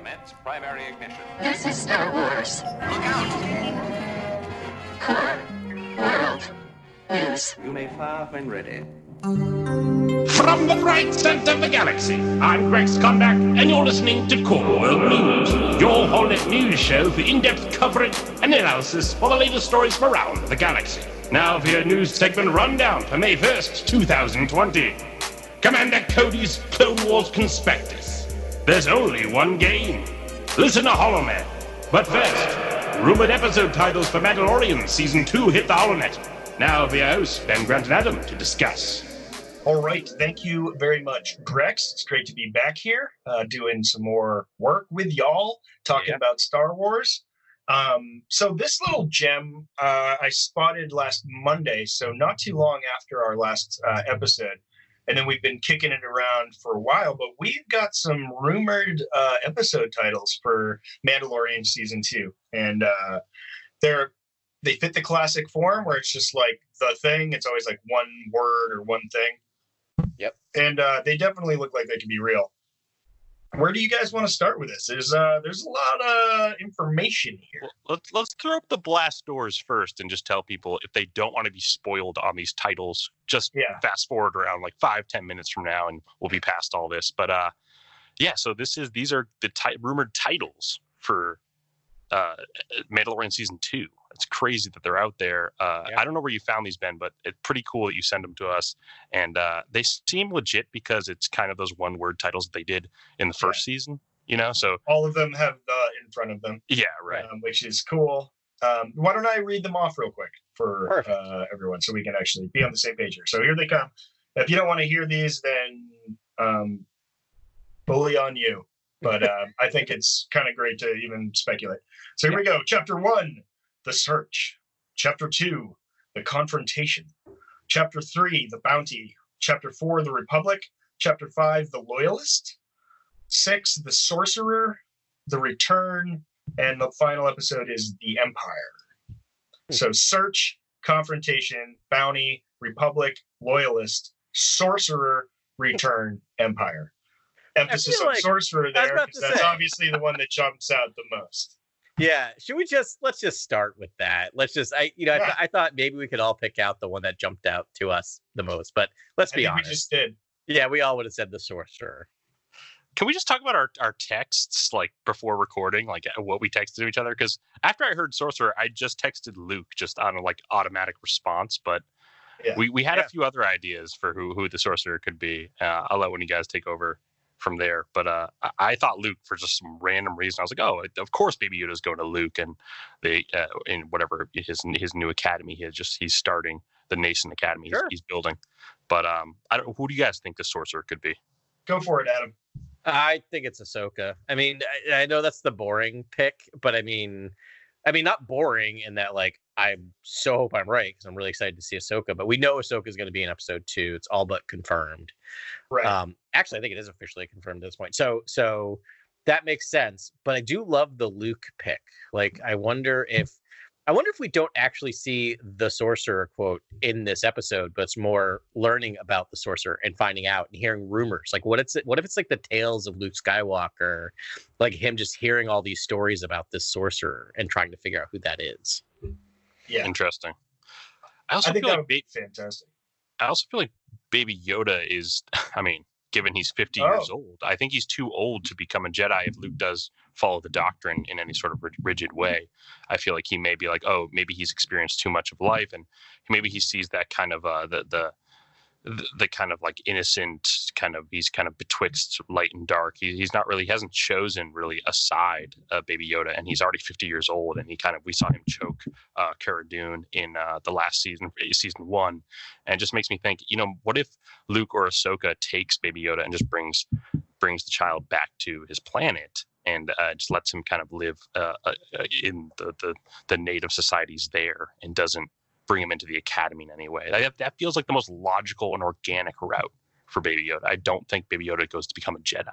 Commence primary ignition. This is Star Wars. Look out! Core World News. You may fire when ready. From the bright center of the galaxy, I'm Greg Skondak, and you're listening to Core World News, your HoloNet news show for in-depth coverage and analysis for the latest stories from around the galaxy. Now for your news segment rundown for May 1st, 2020. Commander Cody's Clone Wars Conspectus. There's only one game. Listen to HoloMed. But first, rumored episode titles for Mandalorian Season 2 hit the HoloNet. Now your hosts, Ben Grant and Adam, to discuss. All right. Thank you very much, Grex. It's great to be back here uh, doing some more work with y'all, talking Yeah. about Star Wars. Um, so, this little gem uh, I spotted last Monday, so not too long after our last uh, episode. And then we've been kicking it around for a while, but we've got some rumored uh, episode titles for Mandalorian season two. And uh, they're they fit the classic form where it's just like the thing, it's always like one word or one thing Yep. and uh, they definitely look like they could be real. Where do you guys want to start with this? There's uh, there's a lot of information here. Well, let's let's throw up the blast doors first and just tell people if they don't want to be spoiled on these titles, just Yeah, fast forward around like five ten minutes from now, and we'll be past all this. But uh, yeah. So this is these are the ti- rumored titles for uh, Mandalorian season two. It's crazy that they're out there. Uh, Yeah. I don't know where you found these, Ben, but it's pretty cool that you send them to us, and uh, they seem legit because it's kind of those one word titles that they did in the first season. You know, so all of them have uh, in front of them, yeah, right. um, which is cool. Um, why don't I read them off real quick for uh, everyone so we can actually be on the same page here? So here they come. If you don't want to hear these, then um, bully on you. But um, I think it's kind of great to even speculate. So here we go. Chapter one, the search. Chapter two, the confrontation. Chapter three, the bounty. Chapter four, the republic. Chapter five, the loyalist. Six, the sorcerer. The return, and the final episode is the empire. So search, confrontation, bounty, republic, loyalist, sorcerer, return, empire. Emphasis on like- sorcerer there because that's say. obviously the one that jumps out the most. Yeah, should we just let's just start with that? Let's just I you know I, th- I thought maybe we could all pick out the one that jumped out to us the most, but let's I be honest. we just did. Yeah, we all would have said the sorcerer. Can we just talk about our, our texts like before recording, like uh, what we texted to each other? Because after I heard Sorcerer, I just texted Luke just on a like automatic response. But Yeah. we, we had Yeah. a few other ideas for who who the Sorcerer could be. Uh, I'll let one of you guys take over from there. But uh, I, I thought Luke for just some random reason. I was like, oh, of course, Baby Yoda's going to Luke and they uh, in whatever his his new academy. He just he's starting the Nascent Academy he's, Sure. he's building. But um, I don't. Who do you guys think the Sorcerer could be? Go for it, Adam. I think it's Ahsoka. I mean, I, I know that's the boring pick, but I mean, I mean, not boring in that like I so hope I'm right because I'm really excited to see Ahsoka. But we know Ahsoka is going to be in episode two. It's all but confirmed. Right. Um, actually, I think it is officially confirmed at this point. So, so that makes sense. But I do love the Luke pick. Like, I wonder if, I wonder if we don't actually see the sorcerer quote in this episode, but it's more learning about the sorcerer and finding out and hearing rumors. Like, what it's what if it's like the tales of Luke Skywalker, like him just hearing all these stories about this sorcerer and trying to figure out who that is. Yeah. Interesting. I also I think feel that like would be fantastic. I also feel like Baby Yoda is, I mean, given he's 50 years Oh. old, I think he's too old to become a Jedi if Luke does follow the doctrine in any sort of rigid way. I feel like he may be like, oh, maybe he's experienced too much of life and maybe he sees that kind of uh, the, the, the, kind of like innocent kind of he's kind of betwixt light and dark. He, he's not really he hasn't chosen really a side uh, baby yoda and he's already 50 years old and he kind of we saw him choke uh Cara Dune in uh, the last season season one. And it just makes me think you know what if Luke or Ahsoka takes Baby Yoda and just brings brings the child back to his planet and uh, just lets him kind of live uh, uh, in the, the the native societies there and doesn't bring him into the academy in any way. That, that feels like the most logical and organic route for Baby Yoda. I don't think Baby Yoda goes to become a Jedi.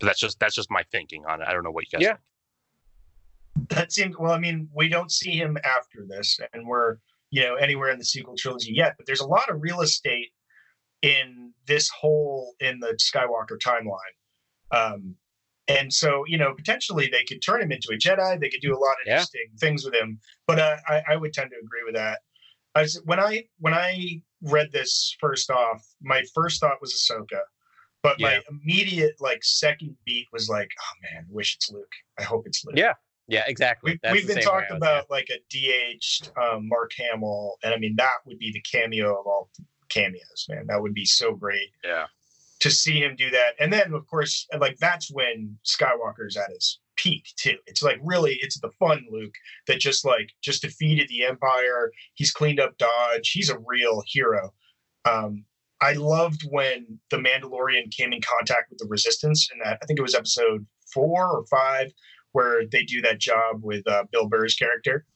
But that's just that's just my thinking on it. I don't know what you guys Yeah. think. That seems well. I mean, we don't see him after this, and we're you know anywhere in the sequel trilogy yet. But there's a lot of real estate in this whole in the Skywalker timeline, um, And so, you know, potentially they could turn him into a Jedi. They could do a lot of Yeah. interesting things with him. But uh, I, I would tend to agree with that. I was, when I when I read this first off, my first thought was Ahsoka, but Yeah. my immediate like second beat was like, oh man, wish it's Luke. I hope it's Luke. Yeah, Yeah, exactly. We, we've been talking about like a de-aged um, Mark Hamill, and I mean that would be the cameo of all cameos, man. That would be so great Yeah. To see him do that. And then, of course, like that's when Skywalker's at his peak too. It's like really, it's the fun Luke that just like just defeated the Empire. He's cleaned up Dodge. He's a real hero. Um, I loved when the Mandalorian came in contact with the Resistance, and that I think it was episode four or five, where they do that job with uh, Bill Burr's character.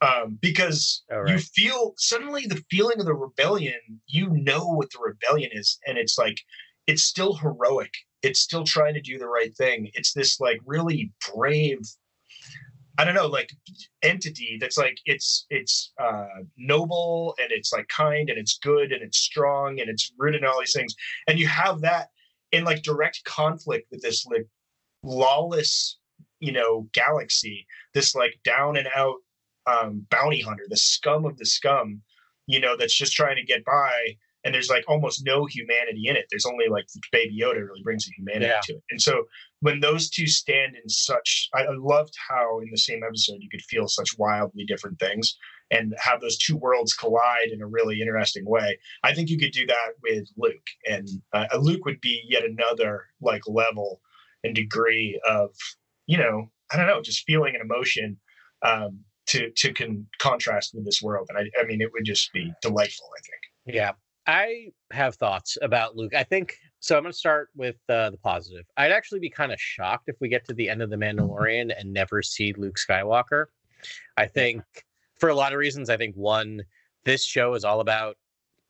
Um, because Oh, you feel suddenly the feeling of the rebellion, you know what the rebellion is, and it's like it's still heroic. It's still trying to do the right thing. It's this like really brave, I don't know, like entity that's like it's it's uh noble and it's like kind and it's good and it's strong and it's rooted in all these things. And you have that in like direct conflict with this like lawless, you know, galaxy, this like down and out um bounty hunter, the scum of the scum, you know, that's just trying to get by and there's like almost no humanity in it. There's only like Baby Yoda really brings the humanity Yeah. to it. And so when those two stand in such, I, loved how in the same episode you could feel such wildly different things and have those two worlds collide in a really interesting way. I think you could do that with Luke, and uh, Luke would be yet another like level and degree of, you know, I don't know, just feeling and emotion um, to to con- contrast with this world. And I, I mean, it would just be delightful. I think. Yeah. I have thoughts about Luke. I think so. I'm going to start with uh, the positive. I'd actually be kind of shocked if we get to the end of The Mandalorian and never see Luke Skywalker. I think for a lot of reasons. I think one, this show is all about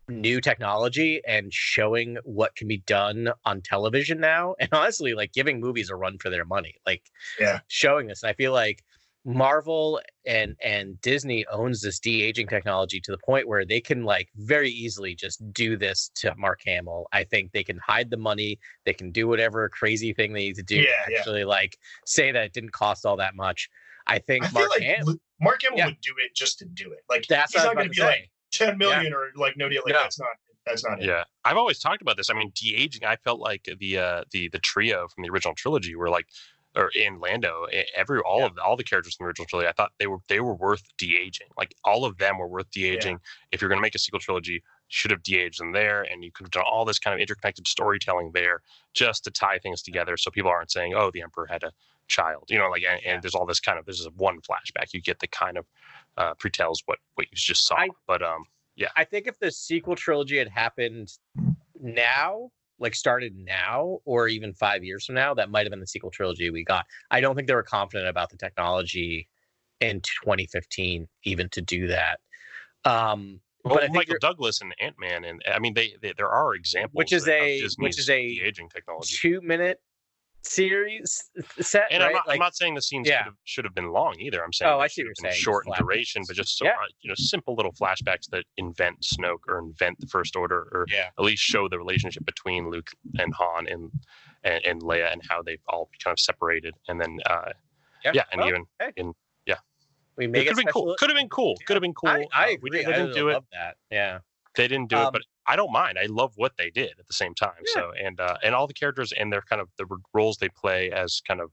new technology and showing what can be done on television now. And honestly, like giving movies a run for their money, like Yeah. showing this. And I feel like Marvel and and Disney owns this de-aging technology to the point where they can like very easily just do this to Mark Hamill. I think they can hide the money, they can do whatever crazy thing they need to do. to Yeah, yeah. actually like say that it didn't cost all that much. I think I Mark like Hamill. Lu- Mark Hamill Yeah. would do it just to do it. Like That's he's not going to be to like ten million or like no deal. Like No. that's not that's not it. Yeah, I've always talked about this. I mean, de aging. I felt like the uh, the the trio from the original trilogy were like, or in Lando, e- every all Yeah. of all the characters in the original trilogy. I thought they were they were worth de aging. Like all of them were worth de aging. If you're going to make a sequel trilogy, you should have de aged them there, and you could have done all this kind of interconnected storytelling there just to tie things together, so people aren't saying, "Oh, the Emperor had a child," you know, like and, and there's all this kind of there's this one flashback. You get the kind of uh, pretells what what you just saw, I- but um. Yeah, I think if the sequel trilogy had happened now, like started now, or even five years from now, that might have been the sequel trilogy we got. I don't think they were confident about the technology in 2015 even to do that. Um, Well, but I Michael Douglas and Ant Man, and I mean, they, they there are examples, Which is of a- which is a aging technology. two minute series set, And right? I'm not, Like, I'm not saying the scenes yeah. should, have, should have been long either. I'm saying Oh, I see what you're saying, short in duration, but just so, Yeah. you know, simple little flashbacks that invent Snoke or invent the First Order, or yeah, at least show the relationship between Luke and Han and and, and Leia and how they've all kind of separated. And then, uh, yeah, and well, even we it make could have been cool. Could have been cool. Could have been cool. I, I Uh, we didn't, I didn't do it. that. Yeah. they didn't do Um, it but i don't mind i love what they did at the same time Yeah. so and uh and all the characters and their kind of the roles they play as kind of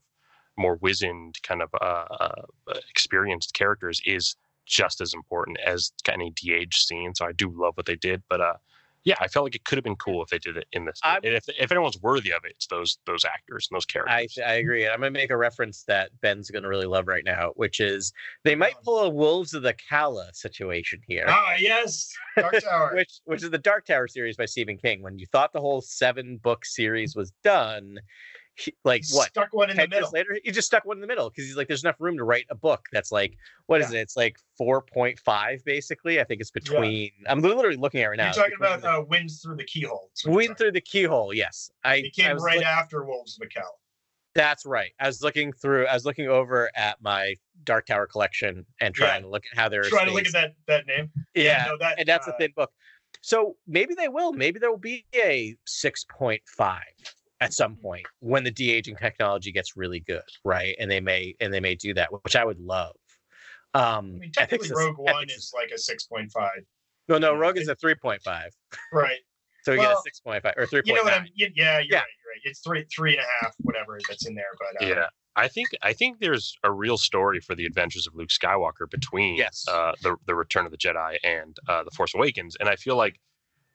more wizened kind of uh, uh experienced characters is just as important as any de-age scene so i do love what they did but uh yeah i felt like it could have been cool if they did it in this I'm- and if, if anyone's worthy of it it's those those actors and those characters I I agree. I'm going to make a reference that Ben's going to really love right now, which is they might pull a Wolves of the Calla situation here. Ah, yes, Dark Tower. which which is the Dark Tower series by Stephen King. When you thought the whole seven book series was done, he, like what Stuck one in the middle. later, he just stuck one in the middle because he's like, there's enough room to write a book that's like, what is it? It's like four point five basically. I think it's between. I'm literally looking at it right now. You're talking about uh, winds through the keyhole. The, Wind through the keyhole. Yes, I. It came I was right look- after Wolves of Macau. That's right. I was looking through. I was looking over at my Dark Tower collection and Yeah. trying to look at how they're Trying to look at that that name. Yeah, no, that, and that's a uh, thin book. So maybe they will. Maybe there will be a six point five at some point when the de-aging technology gets really good, right? And they may and they may do that, which I would love. Um, I mean, ethics technically, is- Rogue One is like a six point five. no, no. Rogue is a three point five, Right. so we get a six point five or three You know what. I'm? y- Yeah, you're Yeah. right. You're right. It's three, three and a half, whatever that's in there. But um, Yeah. I think I think there's a real story for the adventures of Luke Skywalker between Yes. uh, the the Return of the Jedi and uh, the Force Awakens, and I feel like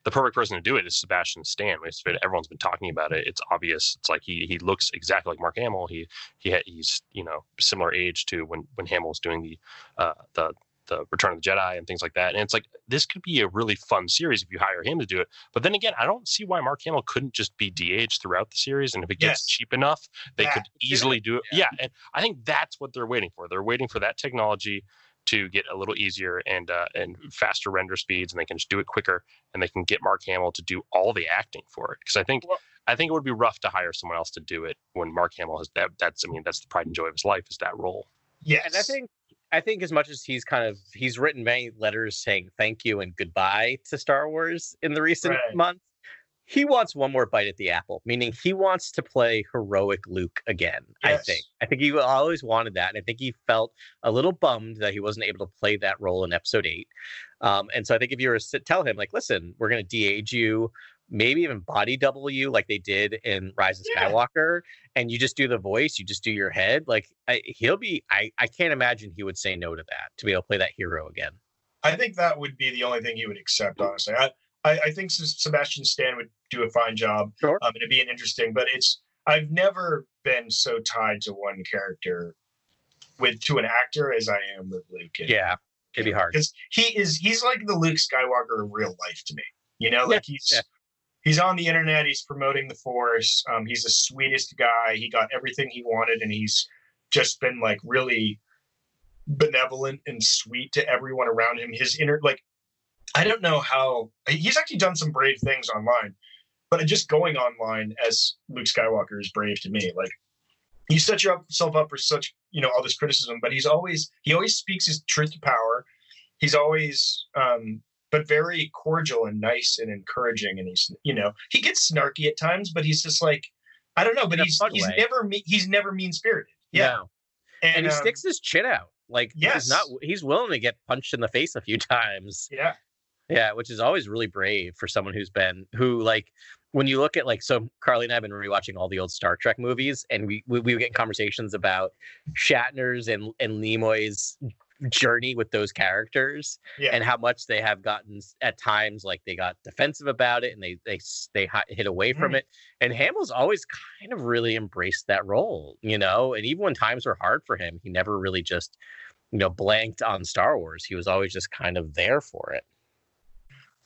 the perfect person to do it is Sebastian Stan. Been, everyone's been talking about it. It's obvious. It's like he he looks exactly like Mark Hamill. He he had, he's you know similar age to when when Hamill was doing the uh, the the Return of the Jedi and things like that. And it's like this could be a really fun series if you hire him to do it. But then again, I don't see why Mark Hamill couldn't just be de-aged throughout the series. And if it gets Yes. cheap enough, they That could easily do it. Yeah. Yeah. and I think that's what they're waiting for. They're waiting for that technology to get a little easier and uh, and faster render speeds, and they can just do it quicker, and they can get Mark Hamill to do all the acting for it. Because I think Well- I think it would be rough to hire someone else to do it when Mark Hamill has that. That's I mean that's the pride and joy of his life is that role. yes, And I think I think as much as he's kind of he's written many letters saying thank you and goodbye to Star Wars in the recent Right. months, he wants one more bite at the apple, meaning he wants to play heroic Luke again. I think. I think he always wanted that, and I think he felt a little bummed that he wasn't able to play that role in Episode Eight. Um, and so I think if you were to tell him like, listen, we're going to de-age you. Maybe even body double you like they did in Rise of Yeah. Skywalker, and you just do the voice, you just do your head. Like I, he'll be, I, I can't imagine he would say no to that to be able to play that hero again. I think that would be the only thing he would accept. Honestly, I I, I think Sebastian Stan would do a fine job. Sure. Um, it'd be an interesting, but it's I've never been so tied to one character with to an actor as I am with Luke. and- Yeah, it'd be hard. because he is he's like the Luke Skywalker of real life to me. You know, Yeah, like he's yeah. he's on the internet, he's promoting the Force. Um, he's the sweetest guy. He got everything he wanted, and he's just been like really benevolent and sweet to everyone around him. His inner like I don't know how he's actually done some brave things online, but just going online as Luke Skywalker is brave to me. Like you set yourself up for such you know all this criticism, but he's always he always speaks his truth to power. He's always um but very cordial and nice and encouraging and he's you know he gets snarky at times but he's just like i don't know but he's he's way. never he's never mean spirited yeah No. and, he um, sticks his chin out. Like he's not. He's willing to get punched in the face a few times. yeah Yeah, which is always really brave for someone who's been who like when you look at like so Carly and I've been rewatching all the old Star Trek movies and we we, we would get conversations about Shatner's and and Nimoy's journey with those characters yeah. and how much they have gotten at times like they got defensive about it and they they they hit away from Mhm. it. And Hamill's always kind of really embraced that role you know? And even when times were hard for him he never really just you know blanked on Star Wars. He was always just kind of there for it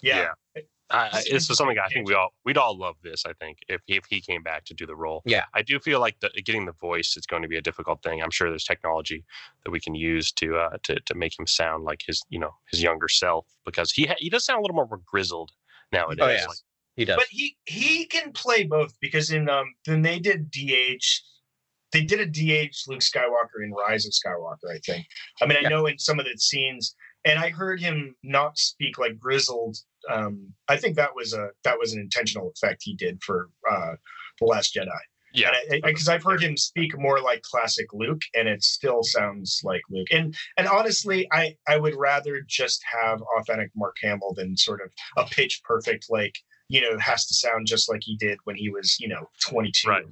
yeah, I, I, This this is is something I think we all we'd all love this. I think if if he came back to do the role, Yeah. I do feel like the, getting the voice is going to be a difficult thing. I'm sure there's technology that we can use to uh, to to make him sound like his you know his younger self because he ha- he does sound a little more grizzled nowadays. Oh, yeah. Like, he does but he he can play both because in um then they did dh they did a dh luke skywalker in rise of skywalker i think i mean i Yeah. know in some of the scenes and i heard him not speak like grizzled um i think that was a that was an intentional effect he did for uh the last jedi yeah, because I've heard him speak more like classic Luke, and it still sounds like Luke. And and honestly, I I would rather just have authentic Mark Hamill than sort of a pitch perfect like you know has to sound just like he did when he was you know 22. Right.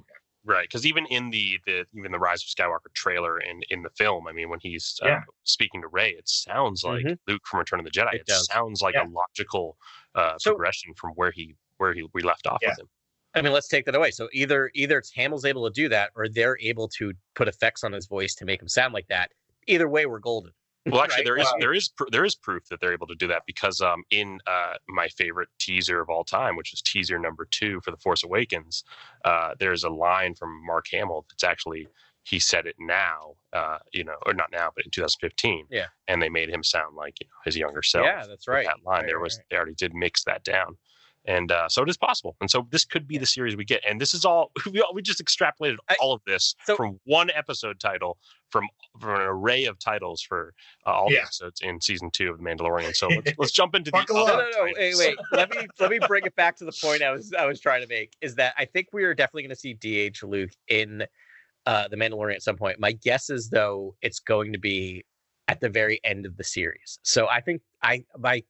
Right. Because even in the the even the Rise of Skywalker trailer and in the film, I mean, when he's uh, Yeah. speaking to Rey, it sounds like Mhm. Luke from Return of the Jedi. It It, sounds like Yeah. a logical uh, So- progression from where he where he we left off Yeah. with him. I mean, let's take that away. So either either it's Hamill's able to do that, or they're able to put effects on his voice to make him sound like that. Either way, we're golden. Well, actually, Right? there is Wow. there is there is proof that they're able to do that because um, in uh, my favorite teaser of all time, which is teaser number two for The Force Awakens, uh, there's a line from Mark Hamill that's actually he said it now, uh, you know, or not now, but in 2015. Yeah. and they made him sound like you know, his younger self. yeah, that's right. That line Right, there was right. they already did mix that down. And uh, so it is possible, and so this could be the series we get. And this is all we, all, we just extrapolated I- all of this so- from one episode title from from an array of titles for uh, all the Yeah. episodes in season two of The Mandalorian. So let's, let's jump into the Buckle other No, up. no, no. Wait, wait. Let me let me bring it back to the point I was I was trying to make. Is that I think we are definitely going to see DH Luke in uh, the Mandalorian at some point. My guess is though it's going to be at the very end of the series. So I think I my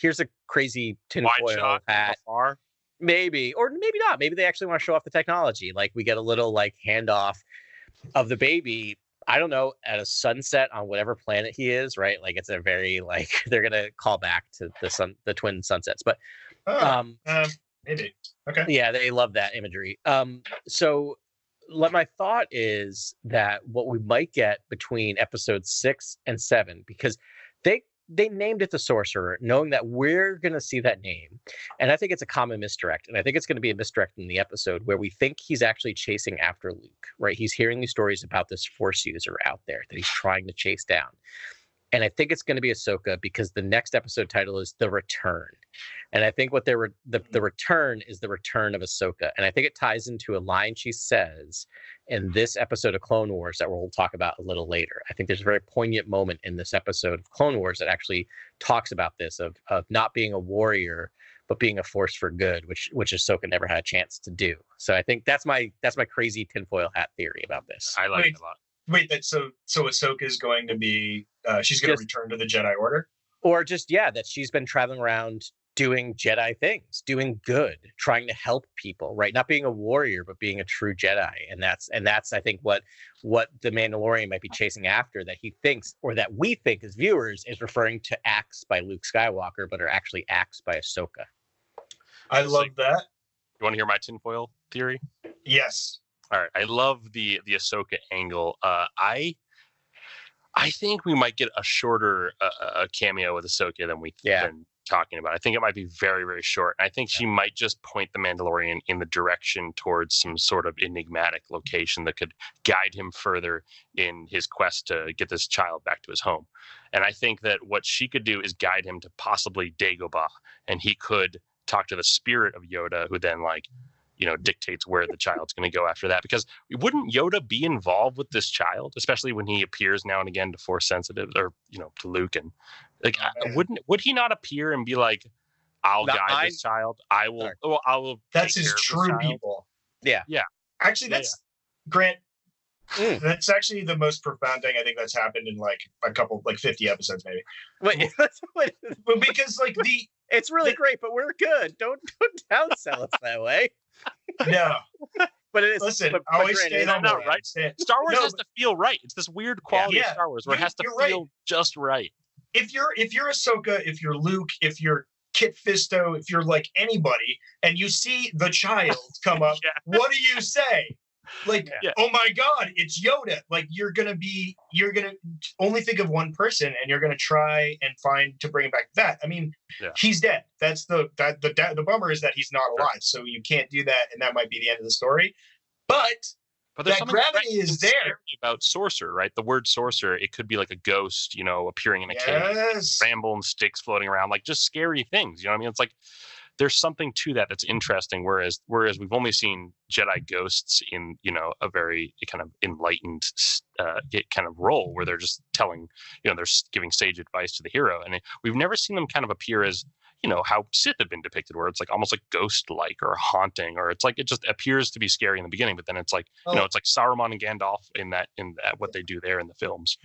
here's a crazy Wide tinfoil shot hat. afar. maybe or maybe not maybe they actually want to show off the technology like we get a little like handoff of the baby i don't know at a sunset on whatever planet he is right like it's a very like they're gonna call back to the sun the twin sunsets but Oh, um um, maybe. Okay. yeah they love that imagery um so let my thought is that what we might get between episode six and seven because they named it the sorcerer knowing that we're going to see that name and i think it's a common misdirect and i think it's going to be a misdirect in the episode where we think he's actually chasing after luke right? He's hearing these stories about this force user out there that he's trying to chase down and i think it's going to be ahsoka because the next episode title is the return and I think what they're re- the hmm. the return is the return of Ahsoka, and I think it ties into a line she says in this episode of Clone Wars that we'll talk about a little later. I think there's a very poignant moment in this episode of Clone Wars that actually talks about this of of not being a warrior but being a force for good, which which Ahsoka never had a chance to do. So I think that's my that's my crazy tinfoil hat theory about this. I like Wait. it a lot. Wait, that so so Ahsoka is going to be uh, she's going to return to the Jedi Order. or just yeah that she's been traveling around doing jedi things doing good trying to help people right not being a warrior but being a true jedi and that's and that's i think what what the mandalorian might be chasing after that he thinks or that we think as viewers is referring to acts by luke skywalker but are actually acts by ahsoka I love like- that. You want to hear my tinfoil theory? Yes. All right, I love the the Ahsoka angle. Uh, I I think we might get a shorter uh, cameo with Ahsoka than we've Yeah. been talking about. I think it might be very very short. I think she might just point the Mandalorian in the direction towards some sort of enigmatic location that could guide him further in his quest to get this child back to his home. And I think that what she could do is guide him to possibly Dagobah, and he could talk to the spirit of Yoda, who then like you know dictates where the child's going to go after that because wouldn't yoda be involved with this child especially when he appears now and again to force sensitive or you know to luke and like I- man. wouldn't would he not appear and be like i'll Not guide mine. this child i will Sorry. well, i will That's his care of this true people. Yeah. Yeah. Actually, Yeah, that's Grant. Mm. That's actually the most profound thing I think that's happened in like a couple, like fifty episodes, maybe. Wait, wait, But because like the it's really great but we're good don't don't downsell us that way no, but it is listen, but, I always Grant, stay it's humble. humble. not right. Star wars No, has to feel right it's this weird quality Yeah. of star wars where it has to you're right. feel just right If you're if you're Ahsoka, if you're Luke, if you're Kit Fisto, if you're like anybody, and you see the child come up, Yeah. what do you say? Like, Yeah. oh my God, it's Yoda. Like, you're gonna be, you're gonna only think of one person, and you're gonna try and find to bring it back. That I mean, Yeah. he's dead. That's the that the the bummer is that he's not alive. So you can't do that, and that might be the end of the story. But But there's That gravity is there. about sorcerer, right? The word sorcerer, it could be like a ghost, you know, appearing in a cave, yes, ramble and sticks floating around, like just scary things. You know what I mean? It's like there's something to that that's interesting. Whereas whereas we've only seen Jedi ghosts in you know a very kind of enlightened uh, kind of role where they're just telling you know they're giving sage advice to the hero, and we've never seen them kind of appear as you know how Sith have been depicted, where it's like almost like ghost-like or haunting, or it's like it just appears to be scary in the beginning, but then it's like you know Oh. it's like Saruman and Gandalf in that in that what they do there in the films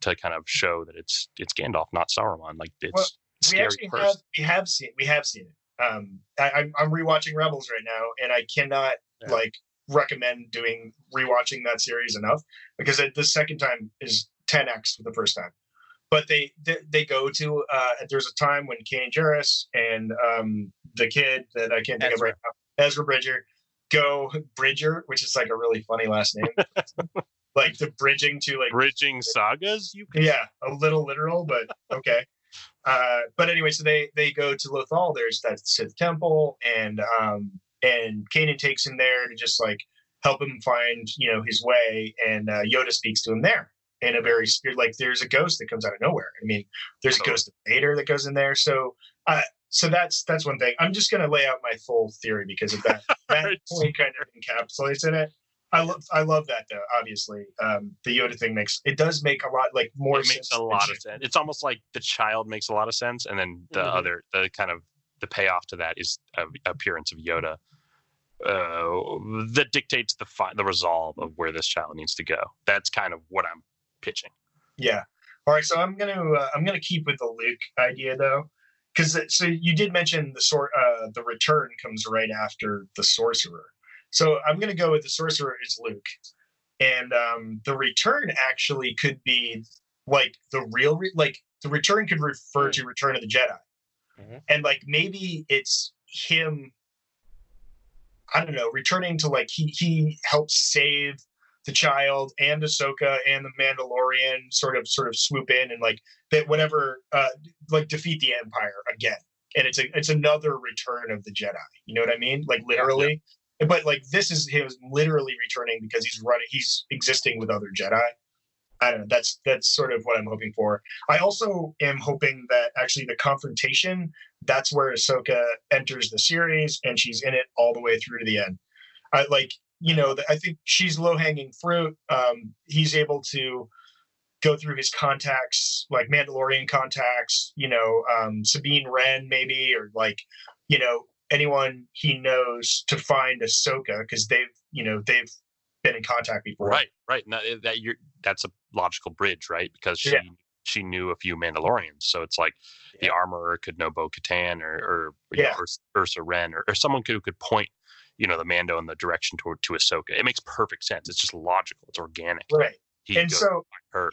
to kind of show that it's it's Gandalf, not Saruman. Like it's Well, we scary have we have seen we have seen it. Um, I, I'm I'm rewatching Rebels right now, and I cannot Yeah. like recommend doing rewatching that series enough because it, the second time is 10x for the first time. But they they, they go to uh, there's a time when Kanan Jarrus and um, the kid that I can't think of right now, Ezra Bridger, go Bridger, which is like a really funny last name, like the bridging to like bridging sagas. You could yeah, a little literal, but okay. Uh, but anyway, so they they go to Lothal. There's that Sith temple, and um, and Kanan takes him there to just like help him find you know his way. And uh, Yoda speaks to him there in a very spirit. Like there's a ghost that comes out of nowhere. I mean, there's a ghost of Vader that goes in there. So. Uh, so that's that's one thing. I'm just going to lay out my full theory because of that. That point kind of encapsulates in it. I love I love that though. Obviously, um, the Yoda thing makes it does make a lot like more it makes a lot of sense. It's almost like the child makes a lot of sense, and then the Mhm. other, the kind of the payoff to that is a appearance of Yoda uh, that dictates the fi- the resolve of where this child needs to go. That's kind of what I'm pitching. Yeah. All right. So I'm gonna uh, I'm gonna keep with the Luke idea though, because so you did mention the sort uh, the return comes right after the sorcerer. So I'm gonna go with the sorcerer is Luke, and um, the return actually could be like the real re- like the return could refer to Return of the Jedi, Mhm. and like maybe it's him. I don't know, returning to like he he helps save the child and Ahsoka and the Mandalorian sort of sort of swoop in and like that whatever uh like defeat the Empire again. And it's a it's another return of the Jedi. You know what I mean? Like literally. But like this is him literally returning because he's running he's existing with other Jedi. I don't know. That's that's sort of what I'm hoping for. I also am hoping that actually the confrontation, that's where Ahsoka enters the series and she's in it all the way through to the end. I like you know, th- I think she's low hanging fruit. Um, he's able to go through his contacts, like Mandalorian contacts, you know, um, Sabine Wren, maybe, or like, you know, anyone he knows to find Ahsoka because they've, you know, they've been in contact before. Right, right. And that, eh, that you're that's a logical bridge, right? Because she Yeah. she knew a few Mandalorians, so it's like the Yeah. armorer could know Bo Katan or or you know, Yeah. Ursa Wren or, or someone who could point, you know, the Mando in the direction toward to Ahsoka. It makes perfect sense. It's just logical. It's organic. Right. He and so her.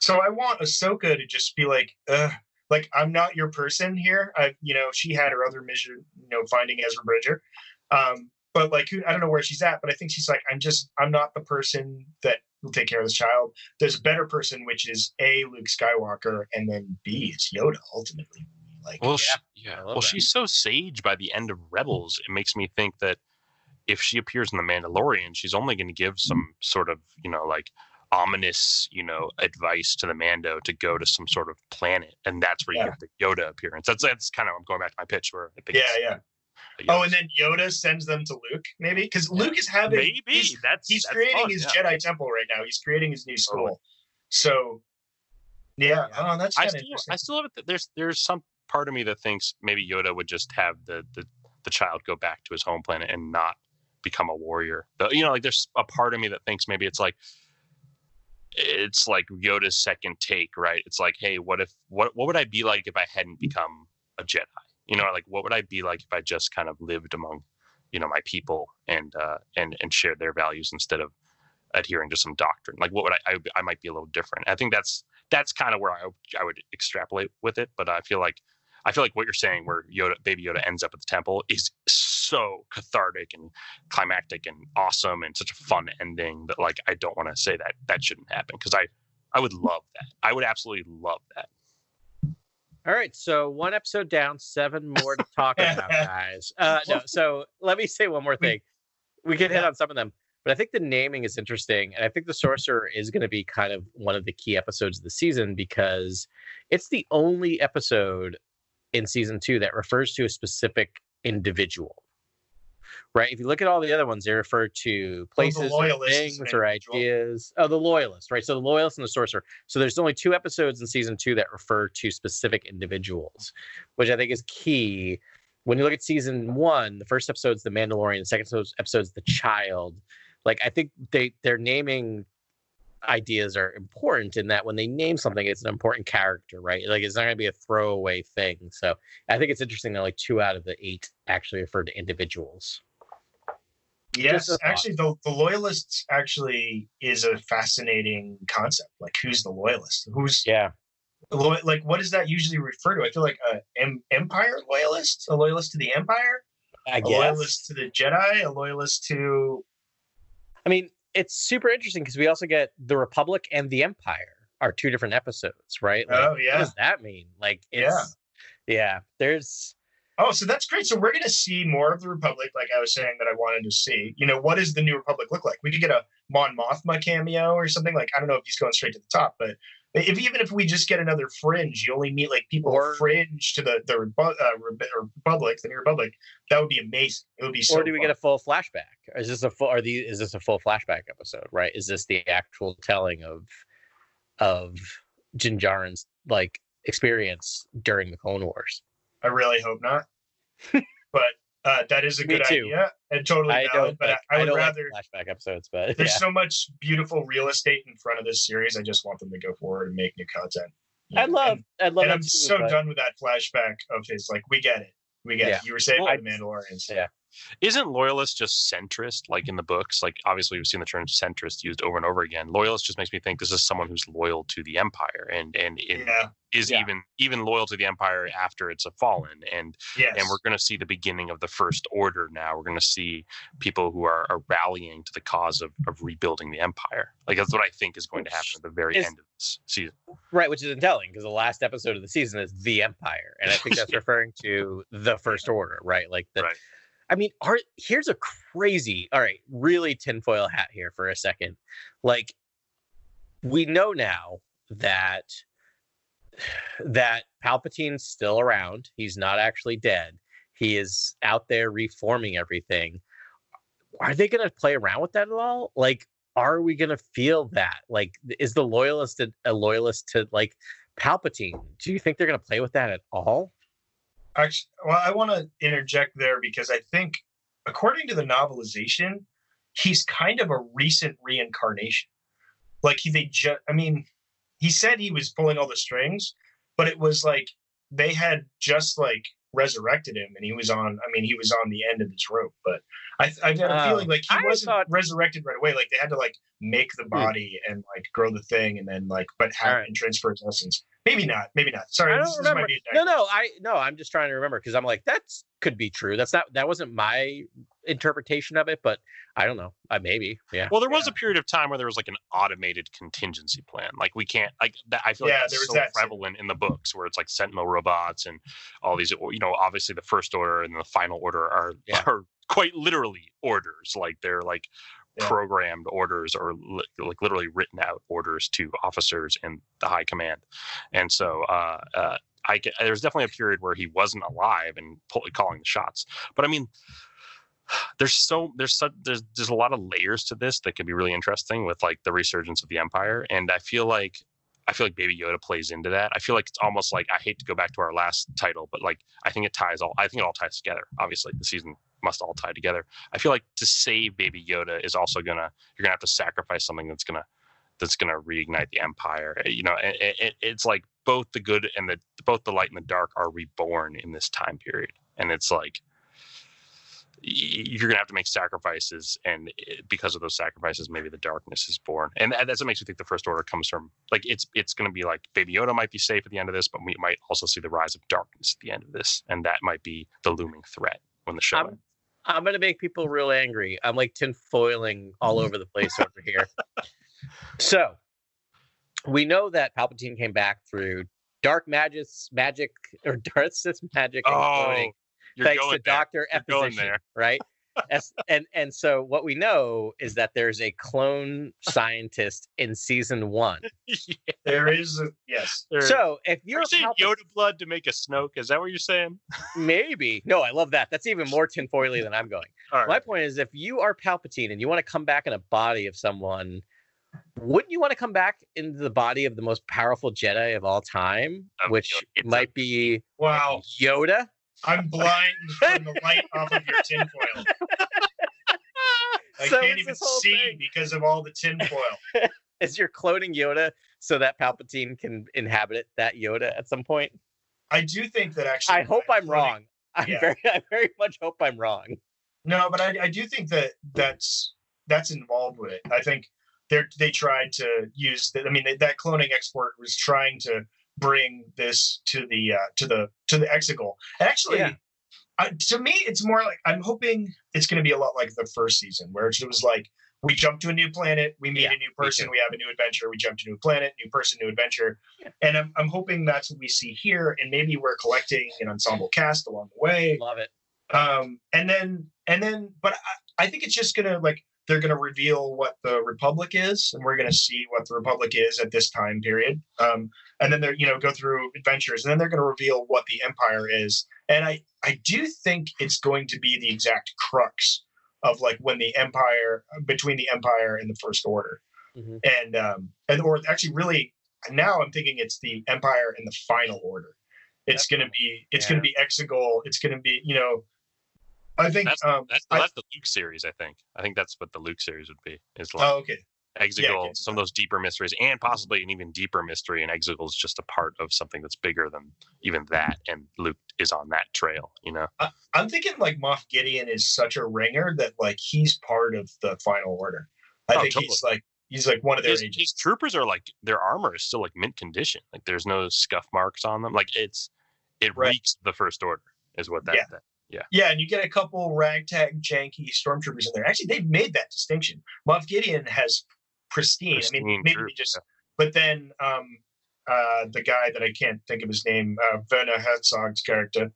so I want Ahsoka to just be like, Ugh, like I'm not your person here. I, you know, she had her other mission, you know, finding Ezra Bridger. Um, but like, I don't know where she's at, but I think she's like, I'm just, I'm not the person that will take care of this child. There's a better person, which is a Luke Skywalker, and then B is Yoda ultimately. Like, Well, Yeah, she, yeah. Well, that. she's so sage by the end of Rebels. It makes me think that if she appears in the Mandalorian, she's only going to give some sort of, you know, like ominous, you know, advice to the Mando to go to some sort of planet, and that's where you Yeah. get the Yoda appearance. That's that's kind of I'm going back to my pitch where I think. yeah, yeah. Oh, and then Yoda sends them to Luke, maybe because Luke is having maybe he's, that's he's that's creating fun, his yeah. Jedi temple right now. He's creating his new school. Totally. So, yeah, Yeah. oh, that's I kind of still. I still have it. There's there's some part of me that thinks maybe Yoda would just have the the the child go back to his home planet and not become a warrior. The, you know, like there's a part of me that thinks maybe it's like it's like Yoda's second take, right? It's like, hey, what if what what would I be like if I hadn't become a Jedi? You know, like what would I be like if I just kind of lived among, you know, my people and uh and and shared their values instead of adhering to some doctrine? Like what would I I, I might be a little different. I think that's that's kind of where I I would extrapolate with it, but I feel like I feel like what you're saying, where Yoda, Baby Yoda, ends up at the temple, is so cathartic and climactic and awesome and such a fun ending that like I don't want to say that that shouldn't happen because I I would love that. I would absolutely love that. All right, so one episode down, seven more to talk about, guys. Uh, no, so let me say one more thing. We can hit on some of them, but I think the naming is interesting, and I think the Sorcerer is going to be kind of one of the key episodes of the season because it's the only episode in season two that refers to a specific individual. Right? If you look at all the other ones, they refer to places, or things, or ideas. Oh, the Loyalist, right? So the Loyalist and the Sorcerer. So there's only two episodes in season two that refer to specific individuals, which I think is key. When you look at season one, the first episode's the Mandalorian, the second episode's- episode's the child. Like I think they they're naming ideas are important in that when they name something, it's an important character, right? Like it's not going to be a throwaway thing. So I think it's interesting that like two out of the eight actually refer to individuals. Yes, Just a thought. actually, the the loyalists actually is a fascinating concept. Like, who's the loyalist? Who's Yeah. lo- like what does that usually refer to? I feel like a em- empire loyalist, a loyalist to the empire, I a loyalist to the Jedi, a loyalist to I mean, it's super interesting because we also get the Republic and the Empire are two different episodes, right? Like, Oh, What yeah. does that mean? Like, it's yeah. There's Oh, so that's great. So we're going to see more of the Republic, like I was saying that I wanted to see. You know, what does the new Republic look like? We could get a Mon Mothma cameo or something. Like I don't know if he's going straight to the top, but if even if we just get another fringe, you only meet like people Or- fringe to the the uh, Republic, the New Republic. That would be amazing. It would be so. or do we fun. get a full flashback? Is this a full? Are the is this a full flashback episode? Right? Is this the actual telling of of Din Djarin's like experience during the Clone Wars? I really hope not. but uh, that is a Me good too. idea and totally I valid. But like, I, I would rather. like flashback episodes, but There's yeah. so much beautiful real estate in front of this series. I just want them to go forward and make new content. Know, love. and- I'd love. and I'm too, so but- done with that flashback of his. Like, we get it. We get Yeah. it. You were saved Well, by the Mandalorians. Yeah. Isn't loyalist just centrist, like in the books? Like obviously we've seen the term centrist used over and over again. Loyalist just makes me think this is someone who's loyal to the empire and and, Yeah. is Yeah. even even loyal to the empire after it's a fallen. And Yes. and we're going to see the beginning of the first order now. We're going to see people who are, are rallying to the cause of, of rebuilding the empire. Like that's what I think is going to happen at the very Is- end of this season. Right, which isn't telling because the last episode of the season is the Empire, and I think that's referring to the First Order, right? Like the. Right. I mean, are here's a crazy. All right, really tinfoil hat here for a second. Like, we know now that that Palpatine's still around. He's not actually dead. He is out there reforming everything. Are they going to play around with that at all? Like, are we going to feel that? Like, is the loyalist a, a loyalist to like Palpatine? Do you think they're going to play with that at all? Actually, well, I want to interject there because I think, according to the novelization, he's kind of a recent reincarnation. Like he, they just, I mean, he said he was pulling all the strings, but it was like they had just like resurrected him, and he was on. I mean, he was on the end of his rope. But I, I've got a Oh, feeling like he I wasn't thought- Hmm. resurrected right away. Like they had to like make the body and like grow the thing, and then like, but have Alright. and transfer its essence. Maybe not. Maybe not. Sorry, I don't this remember. might be No, no, I no, I'm just trying to remember because I'm like that's could be true. That's not that wasn't my interpretation of it, but I don't know. I maybe, yeah. Well, there was Yeah. a period of time where there was like an automated contingency plan. Like we can't like that. I feel Yeah, like there that's was so that too. prevalent in the books where it's like Sentinel robots and all these. You know, obviously the first order and the final order are Yeah. are quite literally orders. Like they're like Programmed orders or li- like literally written out orders to officers in the high command. And so uh, uh, I get, there's definitely a period where he wasn't alive and pull, calling the shots. But I mean, there's so there's such there's there's a lot of layers to this that can be really interesting with like the resurgence of the empire and i feel like i feel like baby yoda plays into that i feel like it's almost like i hate to go back to our last title but like i think it ties all i think it all ties together obviously the season must all tie together. I feel like to save baby yoda is also gonna you're gonna have to sacrifice something that's gonna that's gonna reignite the empire. Eh, you know it, it, it's like both the good and the both the light and the dark are reborn in this time period. And it's like you're gonna have to make sacrifices, and eh, because of those sacrifices, maybe the darkness is born, and that's what makes me think the first order comes from like it's it's gonna be like Baby Yoda might be safe at the end of this, but we might also see the rise of darkness at the end of this, and that might be the looming threat when the show I'm- ends. I'm gonna make people real angry. I'm like tinfoiling all mm-hmm. over the place over here. So we know that Palpatine came back through dark magic, magic or dark Sith magic, Oh, you're thanks going to. Doctor Exposition, right? As, and and so what we know is that there's a clone scientist in season one. Yeah, There is, a, yes. there- So if you're you're saying Palpa- Yoda blood to make a Snoke. Is that what you're saying? maybe no, I love that. That's even more tinfoily than I'm going. All right. My point is, if you are Palpatine and you want to come back in a body of someone, wouldn't you want to come back into the body of the most powerful Jedi of all time, Of which Yoda. Might be Wow. Yoda? I'm blind from the light off of your tinfoil. I So can't even see thing. because of all the tinfoil. Is you're cloning Yoda so that Palpatine can inhabit that Yoda at some point? I do think that actually. I hope I'm wrong. I Yeah. very, I very much hope I'm wrong. No, but I, I do think that that's that's involved with it. I think they they tried to use. The, I mean, that cloning export was trying to bring this to the uh, to the to the Exegol. Actually, Yeah. To me, it's more like I'm hoping it's going to be a lot like the first season, where it was like we jump to a new planet, we meet Yeah, a new person, we have a new adventure, we jump to a new planet, new person, new adventure, and I'm I'm hoping that's what we see here, and maybe we're collecting an ensemble cast along the way Love it. um and then and then but I, I think it's just gonna like they're going to reveal what the Republic is, and we're going to see what the Republic is at this time period. Um, and then they're you know go through adventures, and then they're going to reveal what the Empire is. And I I do think it's going to be the exact crux of like when the Empire between the Empire and the First Order, Mhm. and um, and or actually really now I'm thinking it's the Empire and the Final Order. It's going to be it's going to be Exegol. It's going to be you know. I think That's um, that's, I- the Luke series. I think. I think that's what the Luke series would be. Is like oh, okay. Exegol, it's- some of those deeper mysteries, and mm-hmm. possibly an even deeper mystery. And Exegol is just a part of something that's bigger than even mm-hmm. that. And Luke is on that trail. You know. I'm thinking like Moff Gideon is such a ringer that like he's part of the Final Order. I Oh, think he's like he's like one of their His, agents. his troopers are like their armor is still like mint condition. Like there's no scuff marks on them. Like it's it Right. reeks the first order is what that. Yeah. that- Yeah, and you get a couple ragtag, janky stormtroopers in there. Actually, they've made that distinction. Moff Gideon has pristine. I mean, maybe troops, just, yeah. but then um, uh, the guy that I can't think of his name, uh, Werner Herzog's character,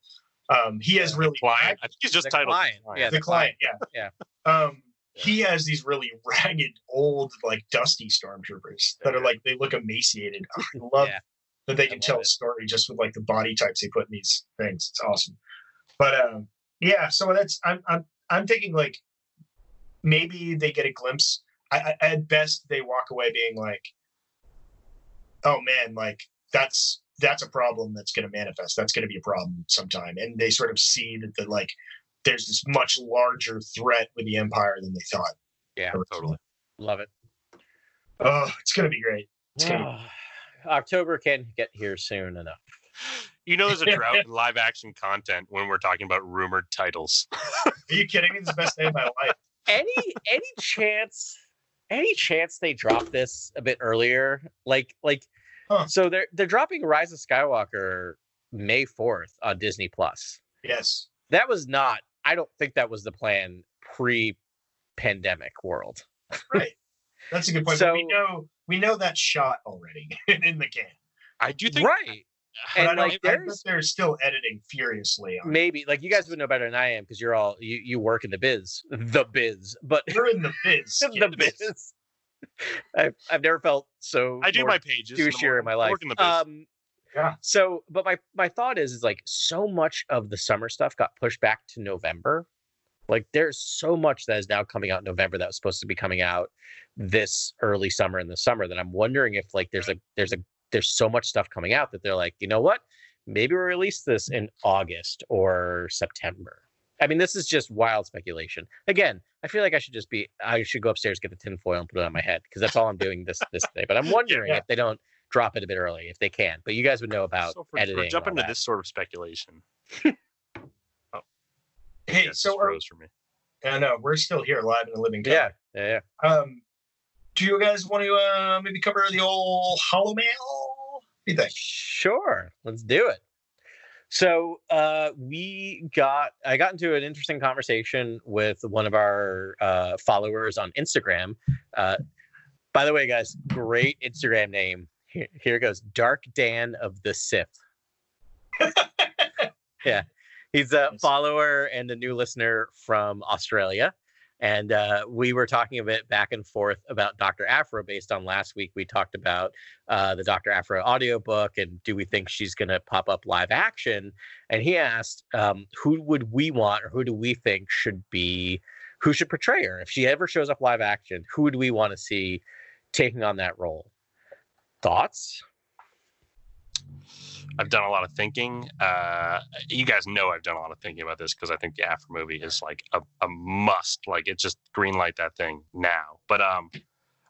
um, he has really Client. I think he's just The titled client, Client. yeah. the the client, yeah, Yeah. Um, he has these really ragged, old, like dusty stormtroopers that are like they look emaciated. I love Yeah. that they can love tell a story just with like the body types they put in these things. It's awesome. But um, yeah, so that's I'm I'm I'm thinking like maybe they get a glimpse. I, I at best they walk away being like, oh man, like that's that's a problem that's going to manifest. That's going to be a problem sometime, and they sort of see that the like there's this much larger threat with the empire than they thought. Yeah, totally. Love it. Oh, it's going to be great. It's gonna October can get here soon enough. You know, there's a drought in live action content when we're talking about rumored titles. Are you kidding me? This is the best day of my life. Any any chance any chance they drop this a bit earlier? Like like Huh. so they're they're dropping Rise of Skywalker May 4th on Disney Plus. Yes. That was not I don't think that was the plan pre pandemic world. Right. That's a good point. but we know we know that shot already in the can. I do think right. But And I, don't, like there's they're still editing furiously maybe like you guys would know better than I am because you're all you, you work in the biz. The biz. But You're in the biz. the biz. I've I've never felt so I do my pages. douchier in my life. in. Um, Yeah. So, but my my thought is, is like so much of the summer stuff got pushed back to November. Like there's so much that is now coming out in November that was supposed to be coming out this early summer in the summer that I'm wondering if like there's a there's a there's so much stuff coming out that they're like, you know what? Maybe we release this in August or September. I mean, this is just wild speculation. Again, I feel like I should just be I should go upstairs, get the tinfoil and put it on my head because that's all I'm doing this this day. But I'm wondering yeah. if they don't drop it a bit early, if they can. But you guys would know about so for, editing. for jump into that. this sort of speculation. Hey, so just are, froze for me. I know we're still here live in the living Yeah, yeah, yeah. Um, do you guys want to uh, maybe cover the old hollow mail? What do you think? Sure, let's do it. So uh, we got, I got into an interesting conversation with one of our uh, followers on Instagram. Uh, by the way, guys, great Instagram name. Here, here goes, Dark Dan of the Sith. yeah, he's a follower and a new listener from Australia. And uh, we were talking a bit back and forth about Dr. Aphra based on last week. We talked about uh, the Dr. Aphra audiobook and do we think she's going to pop up live action? And he asked, um, who would we want or who do we think should be, who should portray her? If she ever shows up live action, who would we want to see taking on that role? Thoughts? I've done a lot of thinking. Uh, you guys know I've done a lot of thinking about this because I think the Aphra movie is like a, a must. Like it's just green light that thing now. But um,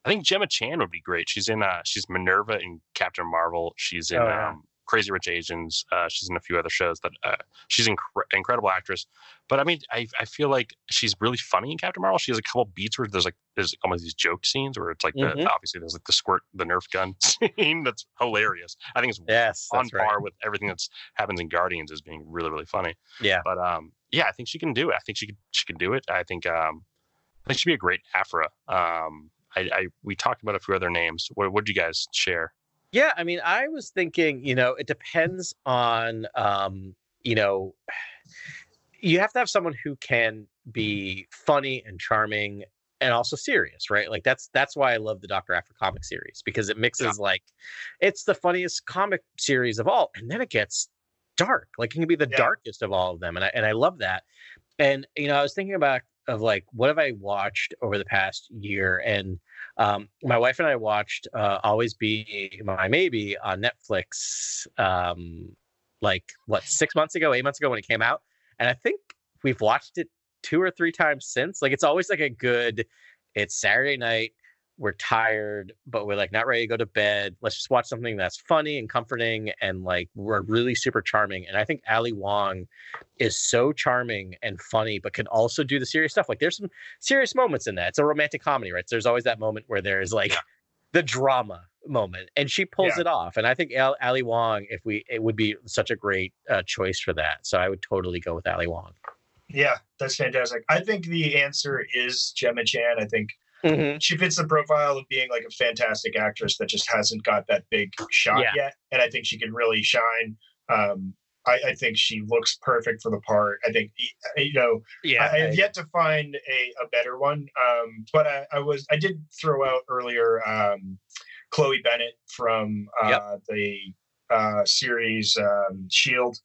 I think Gemma Chan would be great. She's in uh, she's Minerva in Captain Marvel. She's in Oh, yeah. um, Crazy Rich Asians. Uh, she's in a few other shows that uh, she's an incre- incredible actress. But I mean, I, I feel like she's really funny in Captain Marvel. She has a couple beats where there's like there's almost these joke scenes where it's like Mhm. the, obviously there's like the squirt the Nerf gun scene that's hilarious. I think it's Yes, on right. par with everything that's happens in Guardians as being really really funny. Yeah. But um, yeah, I think she can do it. I think she could she can do it. I think um, I think she'd be a great Aphra. Um, I, I we talked about a few other names. What what did you guys share? Yeah, I mean, I was thinking, you know, it depends on, um, you know, you have to have someone who can be funny and charming and also serious, right? Like that's that's why I love the Doctor Aphra comic series because it mixes like it's the funniest comic series of all, and then it gets dark. Like it can be the Yeah. darkest of all of them, and I and I love that. And you know, I was thinking about of like what have I watched over the past year, and um, my wife and I watched uh, Always Be My Maybe on Netflix, um, like what six months ago, eight months ago when it came out, and I think we've watched it two or three times since. Like it's always like a good. It's Saturday night. We're tired, but we're like not ready to go to bed. Let's just watch something that's funny and comforting and like we're really super charming. And I think Ali Wong is so charming and funny, but can also do the serious stuff. Like there's some serious moments in that. It's a romantic comedy, right? So there's always that moment where there's like Yeah. the drama moment, and she pulls Yeah. it off. And I think Ali Wong, if we, it would be such a great uh, choice for that. So I would totally go with Ali Wong. Yeah, that's fantastic. I think the answer is Gemma Chan. I think she fits the profile of being like a fantastic actress that just hasn't got that big shot Yeah. yet, and I think she can really shine. Um, I, I think she looks perfect for the part. I think you know Yeah, I, I have yet to find a, a better one. Um, but I, I was I did throw out earlier um, Chloe Bennet from uh, the uh, series um, Shield,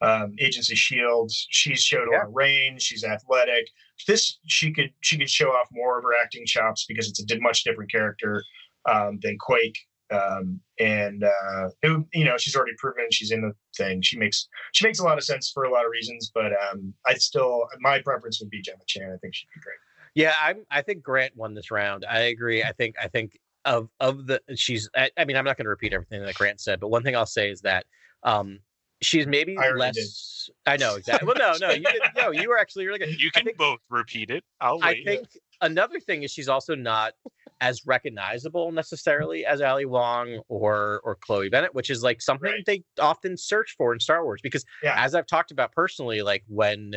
um, Agency Shield. She's showed a lot of range. She's athletic. This she could she could show off more of her acting chops because it's a much different character um, than Quake. Um, and uh, it, you know she's already proven she's in the thing. She makes she makes a lot of sense for a lot of reasons, but um, I still my preference would be Gemma Chan. I think she'd be great. Yeah, I'm. I think Grant won this round. I agree. I think. I think of of the she's. I, I mean, I'm not going to repeat everything that Grant said, but one thing I'll say is that um she's maybe I already less. I know exactly. Well, no, no, you did, no, you were actually really good. You can think- both repeat it. I'll I think another thing is she's also not as recognizable necessarily as Ali Wong or or Chloe Bennet, which is like something Right. they often search for in Star Wars. Because Yeah. as I've talked about personally, like when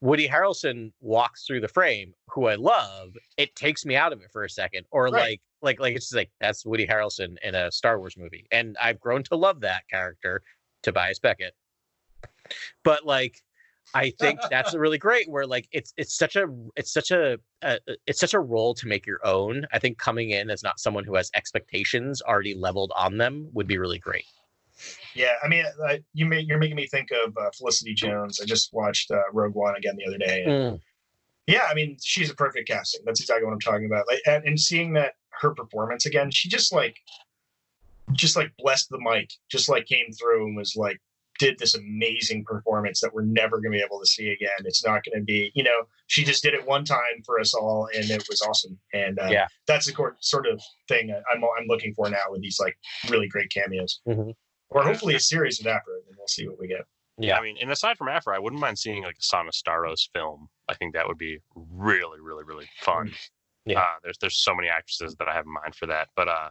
Woody Harrelson walks through the frame, who I love, it takes me out of it for a second. Or Right. like like like it's just like that's Woody Harrelson in a Star Wars movie. And I've grown to love that character, Tobias Beckett. But like I think that's really great where like it's it's such a it's such a, a it's such a role to make your own. I think coming in as not someone who has expectations already leveled on them would be really great. Yeah, I mean, uh, you may, you're making me think of uh, Felicity Jones. I just watched uh, Rogue One again the other day. and Yeah, I mean, she's a perfect casting. That's exactly what I'm talking about. Like, and, and seeing that her performance again, she just like, just like blessed the mic, just like came through and was like, did this amazing performance that we're never going to be able to see again. It's not going to be, you know, she just did it one time for us all, and it was awesome. And uh, Yeah. that's the cor- sort of thing I- I'm I'm looking for now with these like really great cameos, Mhm. or hopefully a series of Aphra, and we'll see what we get. Yeah. I mean, and aside from Aphra, I wouldn't mind seeing like a Sana Starros film. I think that would be really, really, really fun. Yeah. Uh, there's there's so many actresses that I have in mind for that. But uh,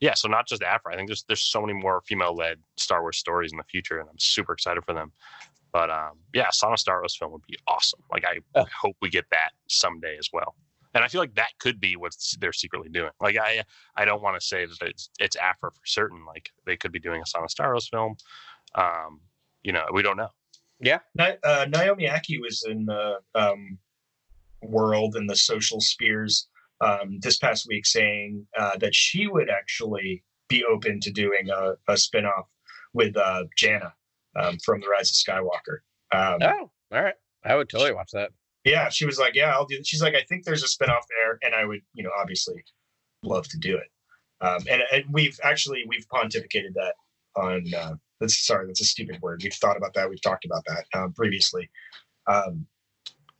yeah, so not just Aphra. I think there's there's so many more female led Star Wars stories in the future, and I'm super excited for them. But um, yeah, Sana Wars film would be awesome. Like I Oh. hope we get that someday as well. And I feel like that could be what they're secretly doing. Like I I don't want to say that it's it's Aphra for certain. Like they could be doing a Sana Wars film. Um, you know, we don't know. Yeah, uh, Naomi Ackie was in the um, world in the social spheres um, this past week saying uh, that she would actually be open to doing a, a spin-off with uh, Jannah um, from The Rise of Skywalker. Um, Oh, all right. I would totally watch that. yeah, she was like, "Yeah, I'll do." She's like, "I think there's a spin-off there, and I would, you know, obviously love to do it." Um, and, and we've actually we've pontificated that on. Uh, that's sorry, that's a stupid word. We've thought about that. We've talked about that um, previously, um,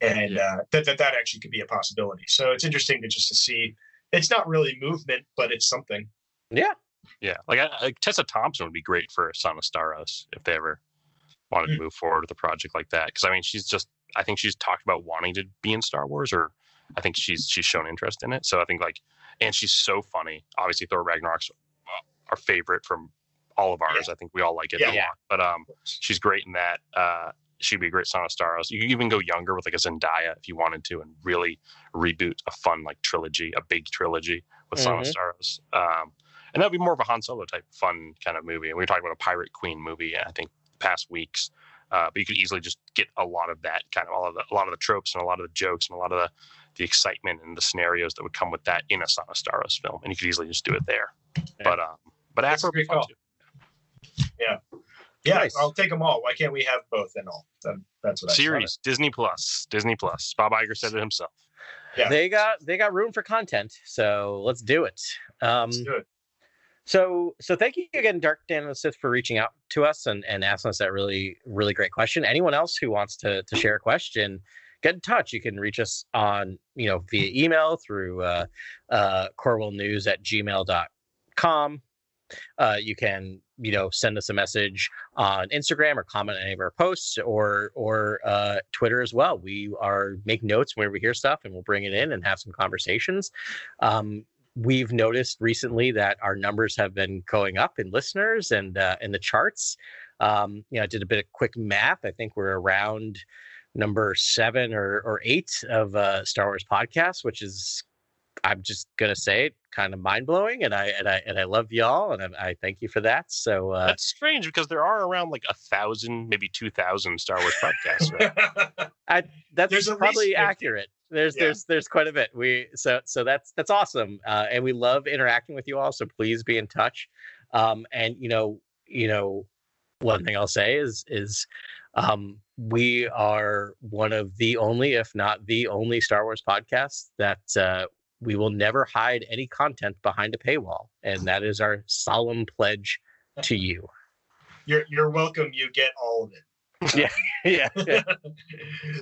and uh, that that that actually could be a possibility. So it's interesting to just to see. It's not really movement, but it's something. Yeah. Yeah, like, I, like Tessa Thompson would be great for Son Sana Starros if they ever wanted Mm. to move forward with a project like that. Because I mean, she's just I think she's talked about wanting to be in Star Wars, or I think she's she's shown interest in it. So I think like, and she's so funny. Obviously, Thor Ragnarok's our favorite from all of ours. I think we all like it Yeah. a lot. But um, she's great in that. Uh, she'd be a great Sana Starros. You could even go younger with like a Zendaya if you wanted to, and really reboot a fun like trilogy, a big trilogy with Sana Mhm. Starros. Um, and that'd be more of a Han Solo type fun kind of movie. And we were talking about a Pirate Queen movie, I think, past weeks. Uh, but you could easily just get a lot of that kind of all of the, a lot of the tropes and a lot of the jokes and a lot of the the excitement and the scenarios that would come with that in a Son of film, and you could easily just do it there. But um, but That's would be fun too. Yeah, Nice. I'll take them all. Why can't we have both and all? That's what I Series Disney Plus, Disney Plus. Bob Iger said it himself. Yeah. They got they got room for content, so let's do it. Um, Let's do it. So, so thank you again, Dark Dan and the Sith, for reaching out to us and, and asking us that really, really great question. Anyone else who wants to to share a question, get in touch. You can reach us on, you know, via email through uh, uh, corwellnews at gmail.com. Uh, you can, you know, send us a message on Instagram or comment on any of our posts or or uh, Twitter as well. We are make notes whenever we hear stuff and we'll bring it in and have some conversations. Um, we've noticed recently that our numbers have been going up in listeners and uh, in the charts. Um, you know, I did a bit of quick math. I think we're around number seven or, or eight of uh, Star Wars podcasts, which is, I'm just gonna say it, kind of mind blowing. And I and I and I love y'all, and I, I thank you for that. So uh, That's strange because there are around like a thousand, maybe two thousand Star Wars podcasts. Right? that's There's probably accurate. There's Yeah. there's there's quite a bit. We so so that's that's awesome, uh, and we love interacting with you all. So please be in touch. Um, and you know you know one thing I'll say is is um, we are one of the only, if not the only, Star Wars podcasts that uh, we will never hide any content behind a paywall, and that is our solemn pledge to you. you're you're welcome. You get all of it. yeah, yeah.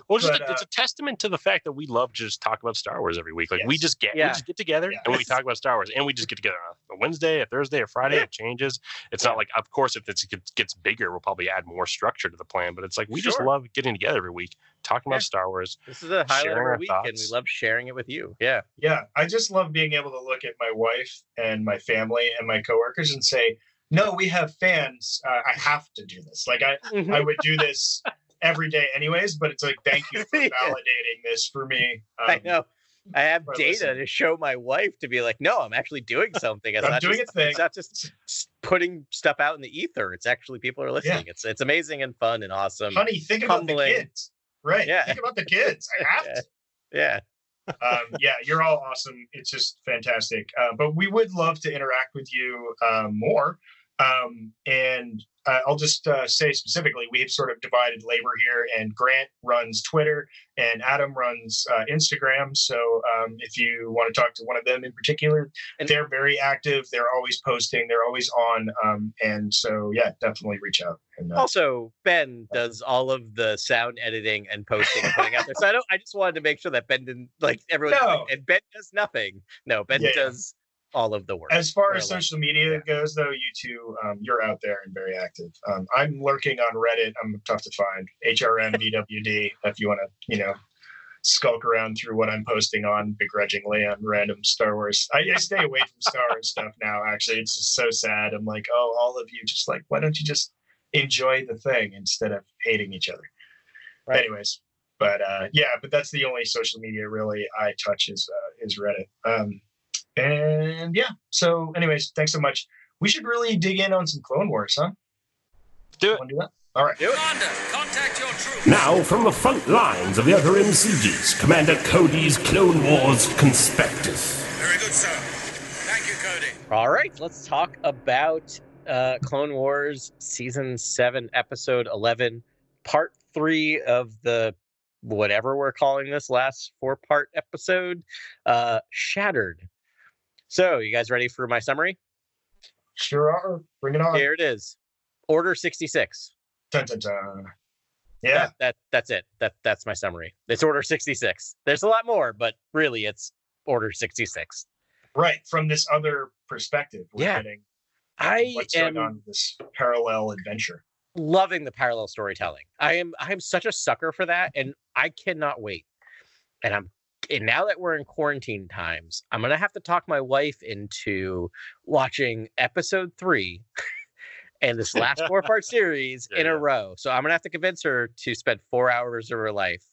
Well, just But, a, it's a uh, testament to the fact that we love to just talk about Star Wars every week. Like we just get Yeah. we just get together Yeah. and we talk about Star Wars, and we just get together on a Wednesday, a Thursday, a Friday. Yeah. It changes. It's Yeah. not like, of course, if it's, it gets bigger, we'll probably add more structure to the plan. But it's like we just love getting together every week, talking Yeah. about Star Wars. This is a highlight of Sharing our our week, and we love sharing it with you. Yeah. Yeah, I just love being able to look at my wife and my family and my coworkers and say, "No, we have fans. Uh, I have to do this. Like I, I would do this every day anyways, but it's like, thank you for Yeah. validating this for me. I Um, know. I have data listen. to show my wife to be like, no, I'm actually doing something. It's I'm not doing just, a thing. It's not just putting stuff out in the ether. It's actually people are listening. It's it's amazing and fun and awesome. Honey, think about the kids. Right. Yeah. Think about the kids. I have Yeah. to. Yeah. um, yeah, you're all awesome. It's just fantastic. Uh, but we would love to interact with you um, more. Um, and uh, I'll just uh, say specifically, we've sort of divided labor here, and Grant runs Twitter, and Adam runs uh, Instagram. So um, if you want to talk to one of them in particular, And- they're very active. They're always posting. They're always on. Um, and so, yeah, definitely reach out. And uh, Also, Ben does all of the sound editing and posting and putting out there. So I don't. I just wanted to make sure that Ben didn't like everyone. No. And Ben does nothing. No, Ben yeah. does all of the work. As far as like- social media yeah. goes, though, you two, um, you're out there and very active. Um, I'm lurking on Reddit. I'm tough to find. HRM DWD. if you want to, you know, skulk around through what I'm posting on begrudgingly on random Star Wars. I, I stay away from Star Wars stuff now. Actually, it's just so sad. I'm like, oh, all of you, just like, why don't you just enjoy the thing instead of hating each other? Right. Anyways. But uh, yeah, but that's the only social media really I touch is uh, is Reddit. Um, and yeah, so anyways, thanks so much. We should really dig in on some Clone Wars, huh? Do it. Do that? All right. Do it. Commander, contact your troops. Now, from the front lines of the other MCGs, Commander Cody's Clone Wars Conspectus. Very good, sir. Thank you, Cody. All right, let's talk about uh, Clone Wars season seven, episode eleven, part three of the whatever we're calling this last four part episode, uh, Shattered. So, you guys ready for my summary? Sure are. Bring it on. Here it is. Order sixty six. Dun, dun, dun. Yeah. that, that that's it. That that's my summary. It's Order sixty six. There's a lot more, but really, it's Order sixty six. Right. From this other perspective, we're Yeah. getting I what's am going on this parallel adventure. loving the parallel storytelling. I am I am such a sucker for that, and I cannot wait. And I'm and now that we're in quarantine times, I'm gonna have to talk my wife into watching episode three and this last four part series Yeah, in yeah. a row. So I'm gonna have to convince her to spend four hours of her life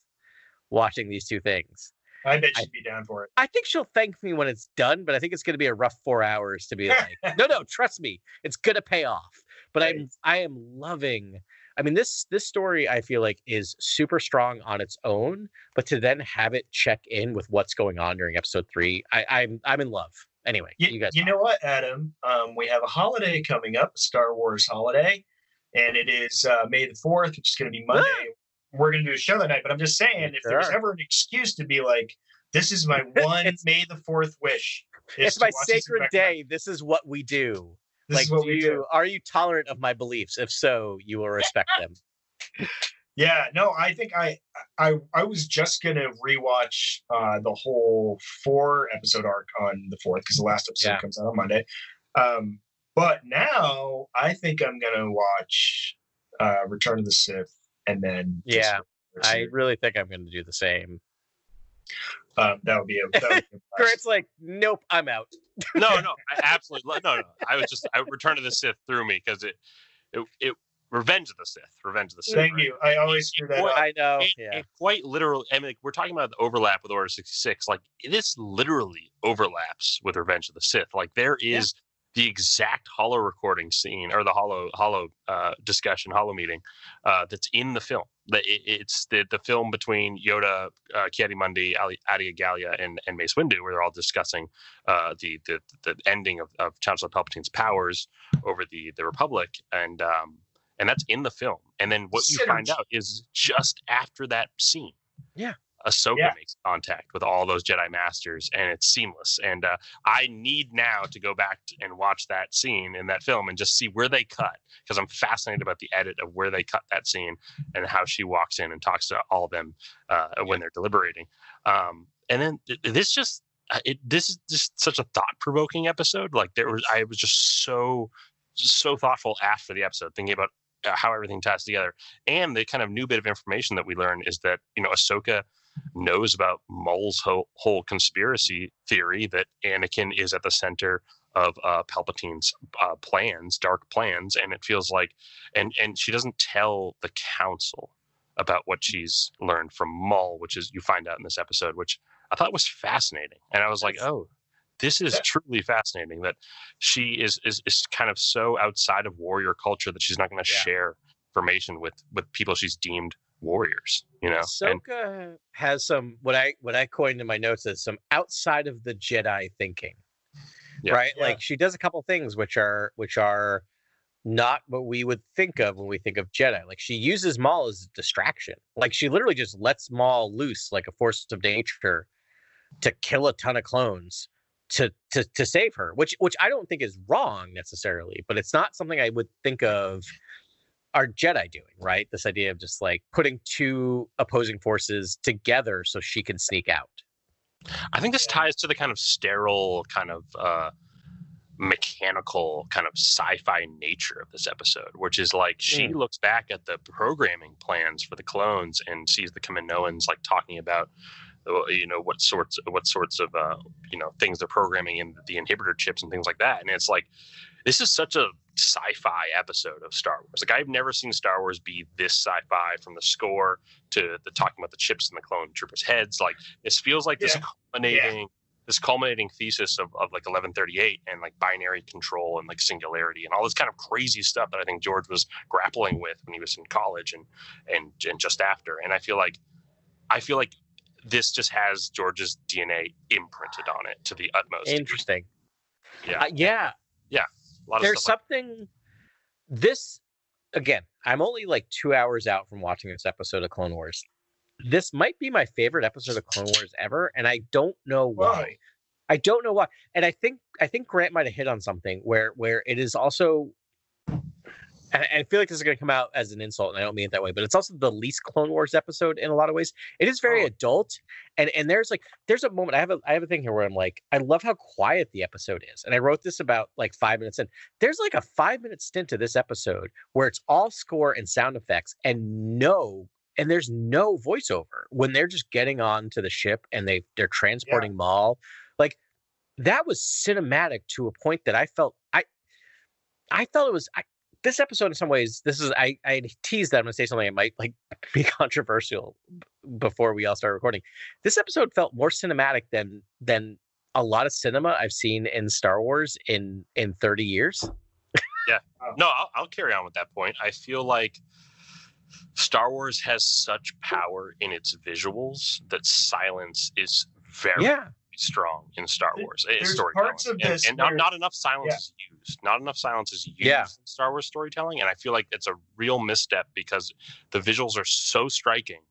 watching these two things. I bet she'd be down for it. I think she'll thank me when it's done, but I think it's to be a rough four hours to be like, no, no, trust me, it's to pay off. But I'm, I am loving I mean, this this story I feel like is super strong on its own, but to then have it check in with what's going on during episode three, I, I'm I'm in love. Anyway, You, you guys, you know what, Adam? Um, we have a holiday coming up, Star Wars holiday, and it is uh, May the 4th, which is going to be Monday. We're going to do a show that night, but I'm just saying, if there's Sure. ever an excuse to be like, this is my one May the 4th wish. it's my sacred back to back. day. This is what we do. This like, is what do we you, do. are you tolerant of my beliefs? If so, you will respect them. Yeah, no, I think I I I was just gonna rewatch uh the whole four episode arc on the fourth because the last episode Yeah. comes out on Monday. Um, but now I think I'm gonna watch uh Return of the Sith and then Yeah, go through the I really think I'm going to do the same. Um, that would be a that would be a. Grant's like, nope, I'm out. no, no, I absolutely no, no. I was just I Return of the Sith through me because it, it, it, Revenge of the Sith, Revenge of the Sith. Thank right? you. I always screw that Boy, up. I know. It, Yeah. it quite literally. I mean, like, we're talking about the overlap with Order sixty six. Like this literally overlaps with Revenge of the Sith. Like there is the exact holo recording scene or the hollow hollow uh, discussion, holo meeting uh, that's in the film. It's the the film between Yoda, uh, Mundi, Ali, Adia Galia, and and Mace Windu, where they're all discussing uh, the the the ending of, of Chancellor Palpatine's powers over the the Republic, and um, and that's in the film. And then what you find out is just after that scene, Yeah. Ahsoka Yeah. makes contact with all those Jedi Masters, and it's seamless. And uh, I need now to go back t- and watch that scene in that film and just see where they cut, because I'm fascinated about the edit of where they cut that scene and how she walks in and talks to all of them uh, when they're deliberating. Um, and then th- this just uh, it this is just such a thought provoking episode. Like there was, I was just so so thoughtful after the episode, thinking about uh, how everything ties together. And the kind of new bit of information that we learn is that you know Ahsoka knows about Maul's whole, whole conspiracy theory that Anakin is at the center of uh, Palpatine's uh, plans, dark plans, and it feels like, and and she doesn't tell the Council about what she's learned from Maul, which is you find out in this episode, which I thought was fascinating, and I was like, oh, this is truly fascinating that she is is is kind of so outside of warrior culture that she's not going to Yeah. share information with with people she's deemed warriors, you know, and Ahsoka has some what I what I coined in my notes as some outside of the Jedi thinking. Yeah. Right? Yeah. Like she does a couple things which are which are not what we would think of when we think of Jedi. Like she uses Maul as a distraction. Like she literally just lets Maul loose like a force of nature to kill a ton of clones to to to save her, which which I don't think is wrong necessarily, but it's not something I would think of our Jedi doing, right? This idea of just like putting two opposing forces together so she can sneak out. I think this ties to the kind of sterile, kind of uh, mechanical, kind of sci-fi nature of this episode, which is like she Mm. looks back at the programming plans for the clones and sees the Kaminoans like talking about, uh, you know, what sorts, what sorts of, uh, you know, things they're programming in the inhibitor chips and things like that. And it's like, this is such a sci-fi episode of Star Wars. Like I've never seen Star Wars be this sci-fi from the score to the talking about the chips in the clone troopers' heads. Like this feels like this Yeah. culminating this culminating thesis of, of like 1138 and like binary control and like singularity and all this kind of crazy stuff that I think George was grappling with when he was in college and and and just after. And I feel like I feel like this just has George's DNA imprinted on it to the utmost. Interesting. Yeah. Uh, yeah. A lot There's something. This again. I'm only like two hours out from watching this episode of Clone Wars. This might be my favorite episode of Clone Wars ever, and I don't know why. I don't know why. And I think I think Grant might have hit on something where where it is also and I feel like this is going to come out as an insult, and I don't mean it that way, but it's also the least Clone Wars episode in a lot of ways. It is very Oh. adult, and and there's like there's a moment I have a I have a thing here where I'm like I love how quiet the episode is, and I wrote this about like five minutes in. There's like a five minute stint to this episode where it's all score and sound effects, and no, and there's no voiceover when they're just getting on to the ship and they they're transporting Maul, like that was cinematic to a point that I felt I I felt it was I, this episode in some ways this is I I teased that I'm gonna say something that might like be controversial before we all start recording. This episode felt more cinematic than than a lot of cinema I've seen in Star Wars in in 30 years. Yeah, no, I'll, I'll carry on with that point. I feel like Star Wars has such power in its visuals that silence is very Yeah. Strong in Star There- Wars. uh, there's storytelling. parts of And- this and, not, where- not enough silence Yeah. is used. Not enough silence is used Yeah. in Star Wars storytelling, and I feel like it's a real misstep because the visuals are so striking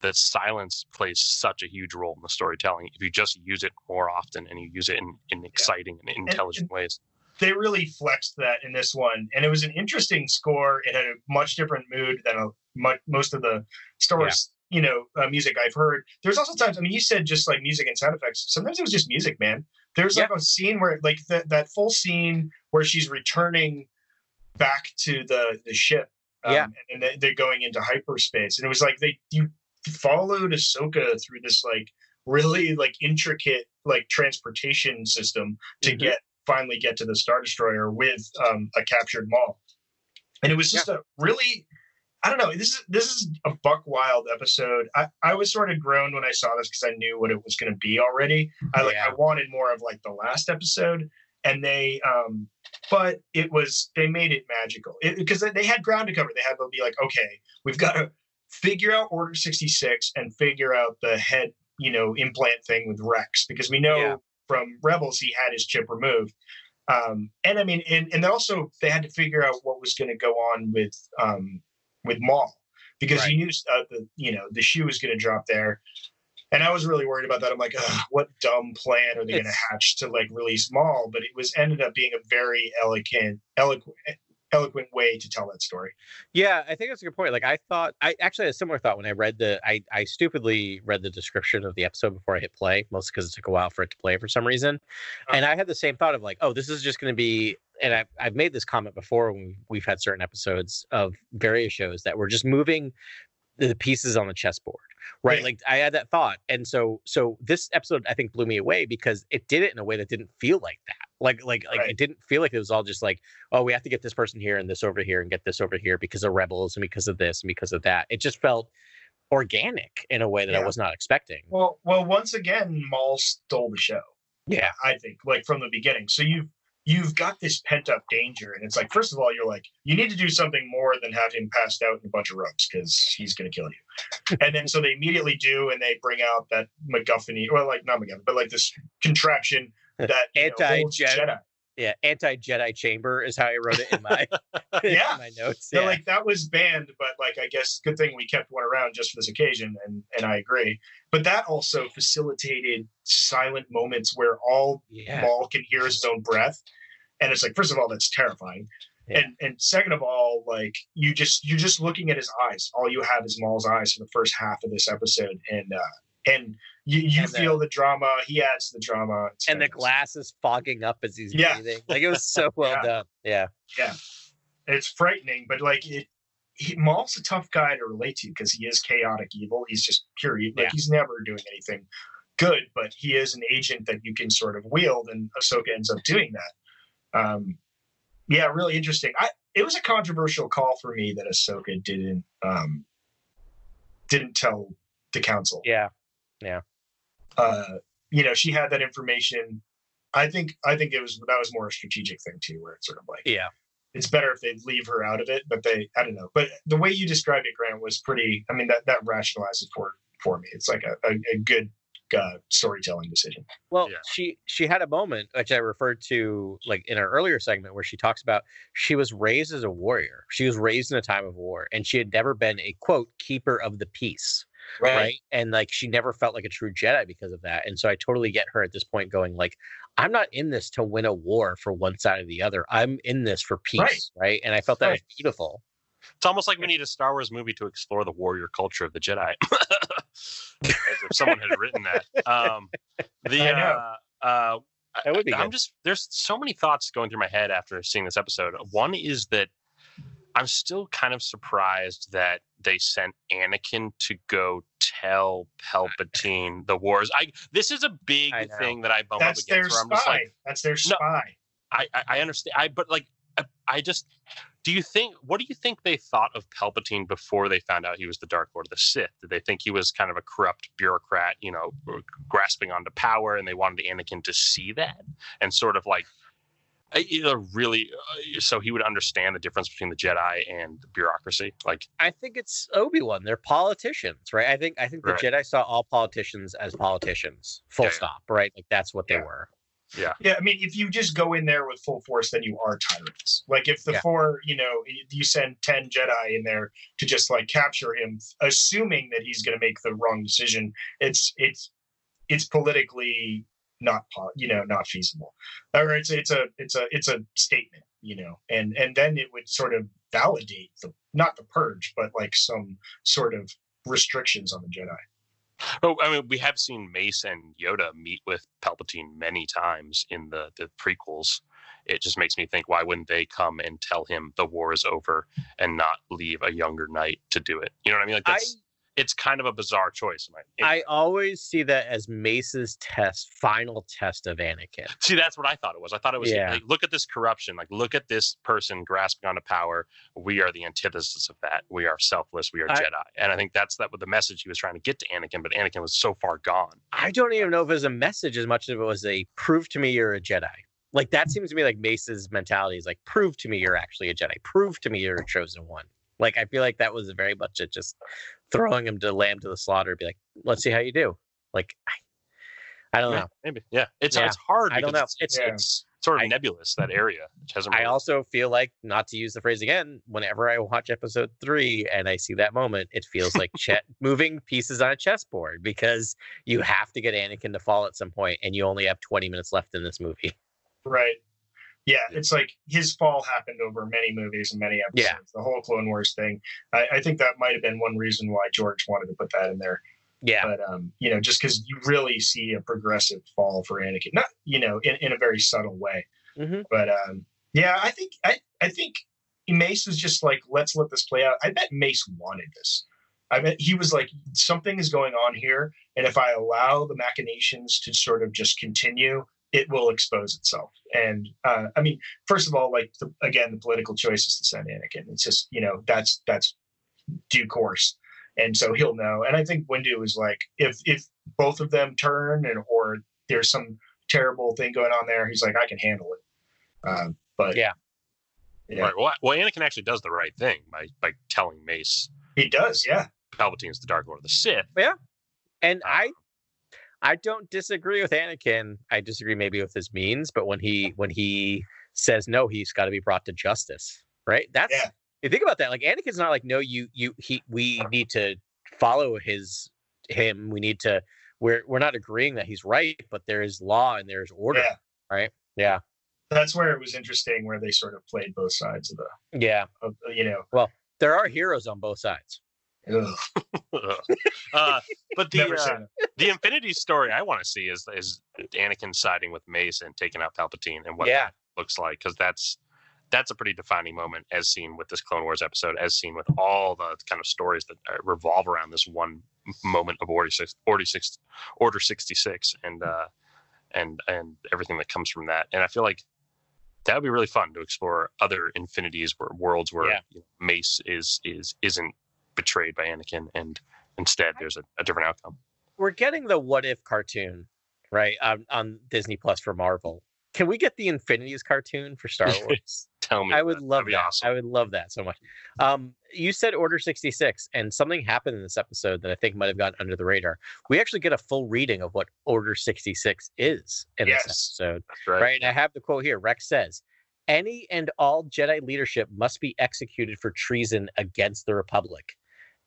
that silence plays such a huge role in the storytelling. If you just use it more often and you use it in, in exciting and intelligent ways. they really flexed that in this one, and it was an interesting score. It had a much different mood than a, much, most of the Star Wars, you know, uh, music I've heard. There's also times. I mean, you said just like music and sound effects. Sometimes it was just music, man. There's like a scene where, like, that that full scene where she's returning back to the the ship. um, Yeah. and they- they're going into hyperspace, and it was like they you followed Ahsoka through this like really like intricate like transportation system to Mhm. get finally get to the star destroyer with um, a captured Maul, and it was just a really I don't know this is this is a buck wild episode. I I was sort of groaned when I saw this because I knew what it was going to be already. I like Yeah. I wanted more of like the last episode, and they um but it was they made it magical because they had ground to cover. They had to be like okay we've got to figure out Order sixty six and figure out the head you know implant thing with Rex because we know Yeah. from Rebels he had his chip removed. Um, and I mean, and, and also they had to figure out what was going to go on with um, with Maul because Right. you knew uh, the you know the shoe was going to drop there, and I was really worried about that. I'm like, what dumb plan are they going to hatch to like release Maul? But it was ended up being a very elegant, eloquent, eloquent way to tell that story. Yeah, I think that's a good point. Like I thought, I actually had a similar thought when I read the. I I stupidly read the description of the episode before I hit play, mostly because it took a while for it to play for some reason. And I had the same thought of like, oh, this is just going to be. And I've I've made this comment before when we've had certain episodes of various shows that we're just moving the pieces on the chessboard, right? Yeah. Like I had that thought, and so so this episode I think blew me away because it did it in a way that didn't feel like that. Like like like Right. it didn't feel like it was all just like oh, we have to get this person here and this over here and get this over here because of rebels and because of this and because of that. It just felt organic in a way that I was not expecting. Well, well, once again, Maul stole the show. Yeah. I think, like from the beginning. So you've you've got this pent up danger, and it's like, first of all, you're like, you need to do something more than have him passed out in a bunch of ropes because he's going to kill you. and then so they immediately do, and they bring out that MacGuffin, well, like not MacGuffin, but like this contraption that holds Anti-Jedi. Yeah, anti Jedi chamber is how I wrote it in my in Yeah. my notes. So Yeah. like that was banned, but like I guess good thing we kept one around just for this occasion, and and I agree. But that also facilitated silent moments where all yeah. Maul can hear is his own breath, and it's like first of all that's terrifying, Yeah. and and second of all like you just you're just looking at his eyes. All you have is Maul's eyes for the first half of this episode, and uh and you you And feel the drama. He adds to the drama, It's and the fantastic. glass is fogging up as he's Yeah. breathing. Like it was so well Yeah. done. Yeah. Yeah it's frightening, but like it. He, Maul's a tough guy to relate to because he is chaotic evil. He's just pure evil. Like he's never doing anything good, but he is an agent that you can sort of wield, and Ahsoka ends up doing that. Um, yeah, really interesting. I it was a controversial call for me that Ahsoka didn't um, didn't tell the council. Yeah. Yeah. Uh, you know, she had that information. I think I think it was that was more a strategic thing too, where it's sort of like Yeah. it's better if they leave her out of it, but they I don't know. But the way you described it, Grant, was pretty. I mean, that that rationalizes it for for me. It's like a, a, a good uh, storytelling decision. Well, Yeah. she she had a moment which I referred to like in our earlier segment where she talks about she was raised as a warrior. She was raised in a time of war and she had never been a quote keeper of the peace. Right. And like she never felt like a true Jedi because of that. And so I totally get her at this point going like, I'm not in this to win a war for one side or the other. I'm in this for peace. Right. And I felt that was beautiful. It's almost like we need a Star Wars movie to explore the warrior culture of the Jedi. As if someone had written that. Um, the uh, uh, That would be I'm good. just there's so many thoughts going through my head after seeing this episode. One is that I'm still kind of surprised that they sent Anakin to go tell Palpatine the wars. I this is a big thing that I bump That's up their against. I'm spy. just like, That's their spy. I, I I understand. I but like I, I just do you think what do you think they thought of Palpatine before they found out he was the Dark Lord of the Sith? Did they think he was kind of a corrupt bureaucrat, you know, grasping onto power, and they wanted Anakin to see that and sort of like you really, uh, so he would understand the difference between the Jedi and bureaucracy. Like, I think it's Obi Wan. They're politicians, right? I think I think the Right. Jedi saw all politicians as politicians. Full Yeah, yeah. stop. Right? Like that's what they Yeah. were. Yeah, Yeah. I mean, if you just go in there with full force, then you are tyrants. Like if the Yeah. four, you know, you send ten Jedi in there to just like capture him, assuming that he's going to make the wrong decision, it's it's it's politically not, you know, not feasible. Or it's it's a it's a it's a statement, you know, and and then it would sort of validate the not the purge, but like some sort of restrictions on the Jedi. Oh, I mean, we have seen Mace and Yoda meet with Palpatine many times in the the prequels. It just makes me think, why wouldn't they come and tell him the war is over and not leave a younger knight to do it? You know what I mean? Like that's it's kind of a bizarre choice. in my- I always see that as Mace's test, final test of Anakin. See, that's what I thought it was. I thought it was Yeah. like, look at this corruption. Like, look at this person grasping onto power. We are the antithesis of that. We are selfless. We are I- Jedi. And I think that's that what the message he was trying to get to Anakin, but Anakin was so far gone. I don't even know if it was a message as much as it was a prove to me you're a Jedi. Like that seems to me like Mace's mentality is like prove to me you're actually a Jedi. Prove to me you're a chosen one. Like I feel like that was very much it just throwing him to lamb to the slaughter. Be like, let's see how you do. Like I, I don't Yeah, know. Maybe. Yeah. It's Yeah. it's hard. I don't know. It's, it's, Yeah. it's sort of I- nebulous, that area. Which hasn't I also feel like, not to use the phrase again, whenever I watch episode three and I see that moment, it feels like che- moving pieces on a chessboard because you have to get Anakin to fall at some point, and you only have 20 minutes left in this movie. Right. Yeah, it's like his fall happened over many movies and many episodes. Yeah. The whole Clone Wars thing. I, I think that might have been one reason why George wanted to put that in there. Yeah. But um, you know, just because you really see a progressive fall for Anakin, not you know, in, in a very subtle way. Mhm. But um, yeah, I think I I think Mace was just like, let's let this play out. I bet Mace wanted this. I bet he was like, something is going on here, and if I allow the machinations to sort of just continue, it will expose itself. And uh, I mean, first of all, like the, again, the political choice is to send Anakin. It's just you know that's that's due course, and so he'll know. And I think Windu is like, if if both of them turn and or there's some terrible thing going on there, he's like, I can handle it. Um, but Yeah. yeah, Right. Well, well, Anakin actually does the right thing by by telling Mace he does. Yeah, Palpatine's the Dark Lord of the Sith. Yeah. And Uh, I I don't disagree with Anakin. I disagree maybe with his means, but when he when he says no, he's got to be brought to justice. Right? That's Yeah. you think about that. Like Anakin's not like, no, you you he we need to follow his him. We need to we're we're not agreeing that he's right, but there is law and there is order. yeah. Right? Yeah. That's where it was interesting, where they sort of played both sides of the, Yeah. of, you know, Well, There are heroes on both sides. Ugh, uh, but the uh, the Infinity story I want to see is is Anakin siding with Mace and taking out Palpatine and what Yeah. that looks like because that's that's a pretty defining moment as seen with this Clone Wars episode, as seen with all the kind of stories that uh, revolve around this one moment of Order six, Order six, Order sixty six, and uh, and and everything that comes from that. And I feel like that would be really fun to explore other infinities where worlds where Yeah. you know, Mace is is isn't betrayed by Anakin, and instead there's a, a different outcome. We're getting the what if cartoon, right? On, on Disney Plus for Marvel. Can we get the Infinities cartoon for Star Wars? Tell me, I would it. love That'd be awesome. I would love that so much. Um, you said Order 66, and something happened in this episode that I think might have gotten under the radar. We actually get a full reading of what Order 66 is in Yes. this episode, That's right. right? And I have the quote here. Rex says, "Any and all Jedi leadership must be executed for treason against the Republic.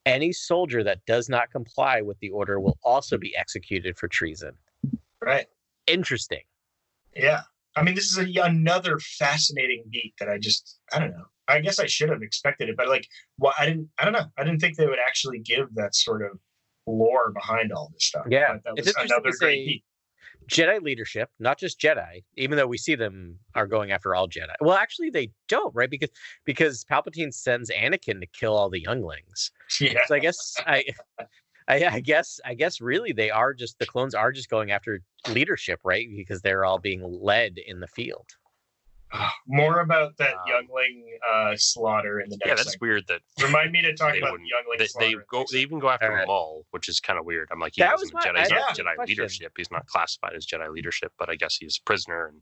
Any soldier that does not comply with the order will also be executed for treason." right. Interesting. Yeah. I mean, this is a, another fascinating beat that I just, I don't know. I guess I should have expected it, but like, well, I didn't, I don't know. I didn't think they would actually give that sort of lore behind all this stuff. Yeah. But that It's was another great say- beat. Jedi leadership, not just Jedi, even though we see them are going after all Jedi. Well, actually, they don't, right? Because because Palpatine sends Anakin to kill all the younglings. Yeah. So I guess I, I, I guess I guess really they are just the clones are just going after leadership, right? Because they're all being led in the field. More about that Um, youngling uh, slaughter in the next Yeah, that's segment. weird that Remind me to talk about youngling They, slaughter. they go. They even go after Alright. Maul, which is kind of weird. I'm like, he That wasn't Jedi, my- he's I not had a Jedi question. leadership. He's not classified as Jedi leadership, but I guess he's a prisoner. And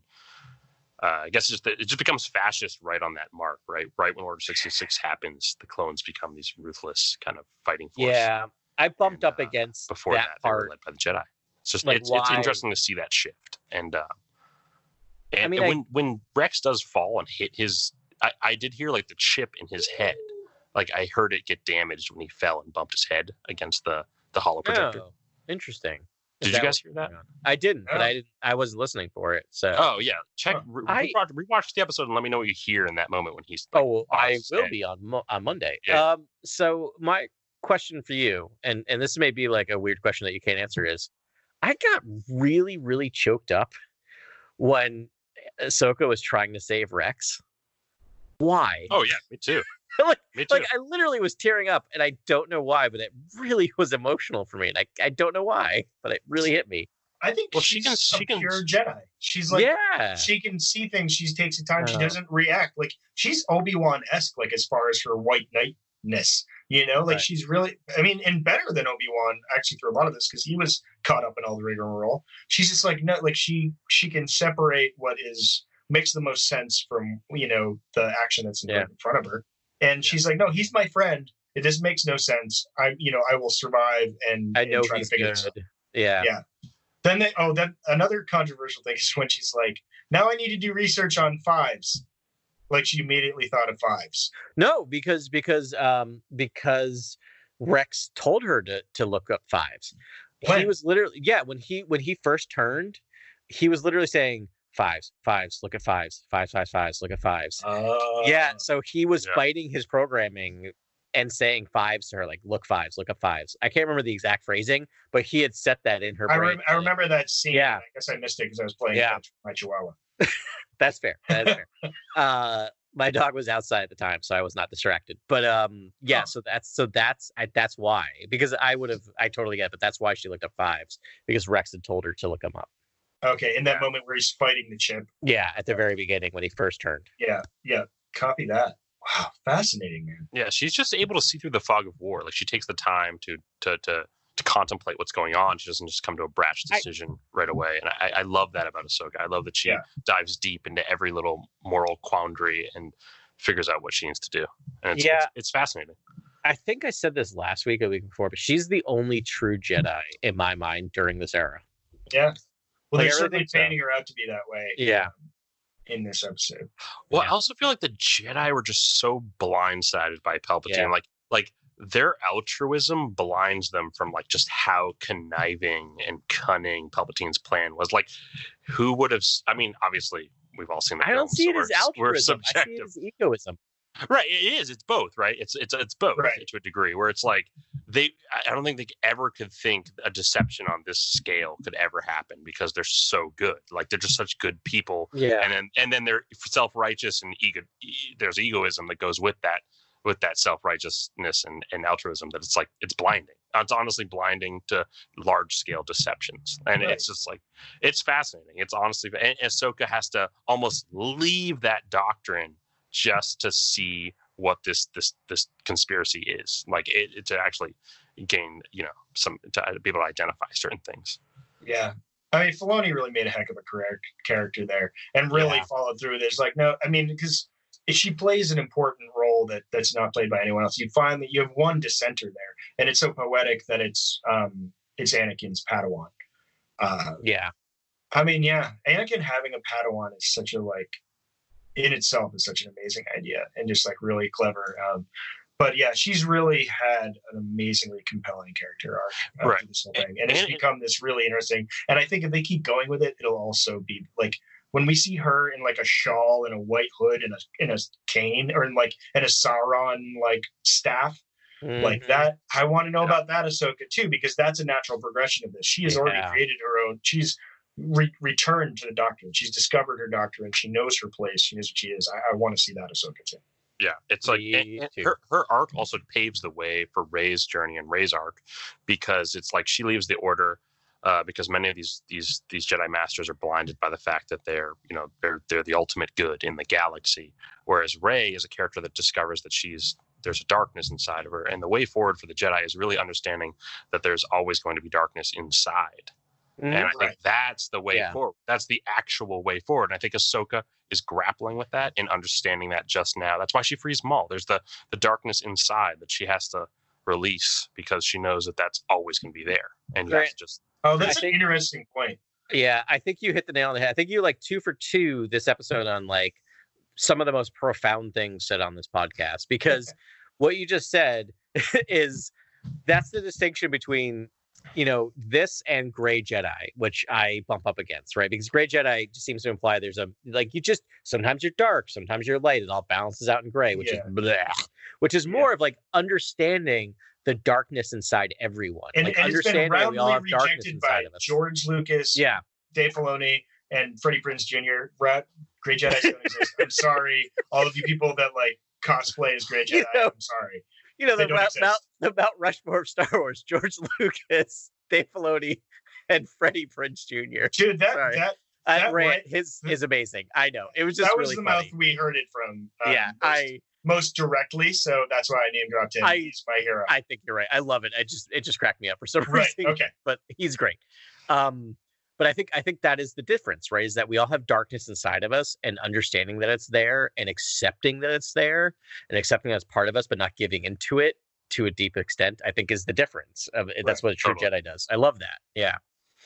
uh, I guess it's just that it just becomes fascist right on that mark, right? Right when Order sixty six happens, the clones become these ruthless kind of fighting force. Yeah, I bumped And, up uh, against Before that, that, they were part. led by the Jedi. It's just Like, it's, it's interesting to see that shift. And uh, and, mean, and I- when when Rex does fall and hit his, I, I did hear like the chip in his head. Like I heard it get damaged when he fell and bumped his head against the the holo projector. Oh, interesting. Did you guys hear that? I didn't, but Oh. I didn't. I wasn't listening for it. So. Oh yeah, check. Huh. Re- I- rewatch, rewatch the episode and let me know what you hear in that moment when he's. Like, Oh, well, I will head. be on Mo- on Monday. Yeah. Um, so my question for you, and and this may be like a weird question that you can't answer, is I got really really choked up when Ahsoka was trying to save Rex. Why? Oh yeah, me too. Like- me too. Like I literally was tearing up, and I don't know why, but it really was emotional for me, and I, I don't know why, but it really hit me. I think Well, she she's can- a she can- pure Jedi. She's like yeah, she can see things. She takes the time. She Uh. doesn't react. Like she's Obi Wan esque. Like as far as her white knightness, you know, like Right. she's really. I mean, and better than Obi Wan actually through a lot of this because he was caught up in all the rigmarole. She's just like no, like she she can separate what is makes the most sense from you know the action that's in, Yeah. in front of her. And she's like, no, he's my friend. It just makes no sense. I, you know, I will survive and, I and know try he's to figure this out. Yeah. Yeah. Then they oh then another controversial thing is when she's like, now I need to do research on fives. Like she immediately thought of fives. No, because because um because Rex told her to to look up fives. He was literally yeah, when he when he first turned, he was literally saying fives, fives, look at fives, fives, fives, fives, look at fives. Uh, yeah, so he was Yeah. fighting his programming and saying fives to her, like look fives, look up fives. I can't remember the exact phrasing, but he had set that in her I, brain. rem- I remember that scene. Yeah. I guess I missed it because I was playing Yeah. my chihuahua. That's fair. That's fair. Uh, my dog was outside at the time, so I was not distracted. But um, yeah. Oh. So that's so that's I, that's why because I would have I totally get it, but that's why she looked up fives because Rex had told her to look them up. Okay, in that moment where he's fighting the chip. Yeah, at the very beginning when he first turned. Yeah, yeah. Copy that. Wow, fascinating, man. Yeah, she's just able to see through the fog of war. Like she takes the time to to to to contemplate what's going on. She doesn't just come to a brash I- decision right away. And I, I love that about Ahsoka. I love that she Yeah. dives deep into every little moral quandary and figures out what she needs to do. And it's, Yeah. it's, it's fascinating. I think I said this last week or the week before, but she's the only true Jedi in my mind during this era. Yeah. Well, Like, they're certainly everything- so. her out to be that way. Yeah. Um, in this episode. Well, Yeah. I also feel like the Jedi were just so blindsided by Palpatine. Yeah. Like, like their altruism blinds them from like just how conniving and cunning Palpatine's plan was. Like, who would have? I mean, obviously, we've all seen the I don't films, see so it as we're s- We're altruism. I see subjective, it as egoism. right? It is. It's both, right? It's it's it's both Right. to a degree. Where it's like they. I- don't think they ever could think a deception on this scale could ever happen because they're so good. Like they're just such good people Yeah. and then and then they're self-righteous and ego there's egoism that goes with that with that self-righteousness and, and altruism that it's like it's blinding it's honestly blinding to large scale deceptions and Right. it's just like it's fascinating it's honestly and Ahsoka has to almost leave that doctrine just to see what this this this conspiracy is like it, it to actually gain you know some to uh, be able to identify certain things Yeah. I mean, Filoni really made a heck of a correct character there and really Yeah. followed through. There's like, no, I mean, because she plays an important role that that's not played by anyone else, you find that you have one dissenter there, and it's so poetic that it's um it's Anakin's Padawan. Uh, Yeah. I mean, yeah, Anakin having a Padawan is such a like in itself is such an amazing idea and just like really clever. Um, but yeah, she's really had an amazingly compelling character arc uh, Right. this whole thing, and it's And- become this really interesting. And I think if they keep going with it, it'll also be like when we see her in like a shawl and a white hood and a in a cane or in like and a Sauron like staff like Mhm. that. I want to know about that Ahsoka too because that's a natural progression of this. She has already created her own. She's re- returned to the doctrine. She's discovered her doctrine. She knows her place. She knows what she is. I, I want to see that Ahsoka too. Yeah, it's like and- and her her arc also paves the way for Rey's journey and Rey's arc because it's like she leaves the order uh, because many of these these these Jedi masters are blinded by the fact that they're you know they're they're the ultimate good in the galaxy, whereas Rey is a character that discovers that she's there's a darkness inside of her, and the way forward for the Jedi is really understanding that there's always going to be darkness inside. Mhm. and I think Right. that's the way Yeah. forward. That's the actual way forward. And I think Ahsoka is grappling with that and understanding that just now. That's why she frees Maul. There's the the darkness inside that she has to release because she knows that that's always going to be there, and you have Right. to just Oh, that's I an think- interesting point. Yeah, I think you hit the nail on the head. I think you like two for two this episode on like some of the most profound things said on this podcast because what you just said is that's the distinction between you know this and gray jedi which i bump up against right because gray jedi just seems to imply there's a like you just sometimes you're dark sometimes you're light it all balances out in gray which Yeah. is bleh, which is Yeah. more of like understanding the darkness inside everyone And, like and it's been understanding that we all have roundly darkness rejected inside by of us George Lucas, yeah Dave Filoni, and Freddie Prinze Jr. Rat, Gray Jedi don't exist. I'm sorry, all of you people that like cosplay as Gray Jedi. You know, I'm sorry. You know the Mount. Mount, the Mount Rushmore of Star Wars: George Lucas, Dave Filoni, and Freddie Prinze Jr. Dude, that Sorry. that That rant, his is amazing. I know it was just that was really the funny. mouth we heard it from. um, yeah, most, I most directly. So that's why I named dropped him. I- He's my hero. I think you're right. I love it. I just it just cracked me up for some right. reason. Okay. But he's great. Um, but I think I think that is the difference, right? Is that we all have darkness inside of us, and understanding that it's there, and accepting that it's there, and accepting that it's part of us, but not giving into it to a deep extent. I think is the difference. Of it. That's what a true totally. Jedi does. I love that. Yeah.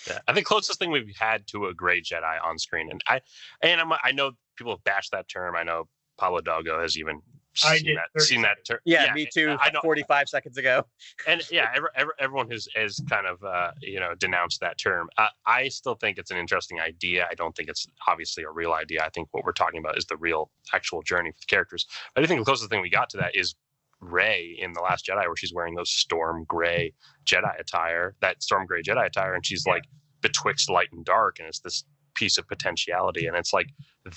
Yeah, I think closest thing we've had to a gray Jedi on screen, and I and I'm, I know people have bashed that term. I know Pablo Hidalgo has even I seen did, that seen that term. Yeah, me too. I know, 45 seconds ago. and yeah, ever, ever, everyone has has kind of uh, you know denounced that term. Uh, I still think it's an interesting idea. I don't think it's obviously a real idea. I think what we're talking about is the real actual journey for the characters. I do think the closest thing we got to that is Rey in the Last Jedi, where she's wearing those storm gray Jedi attire, that storm gray Jedi attire, and she's Yeah. like betwixt light and dark, and it's this piece of potentiality, and it's like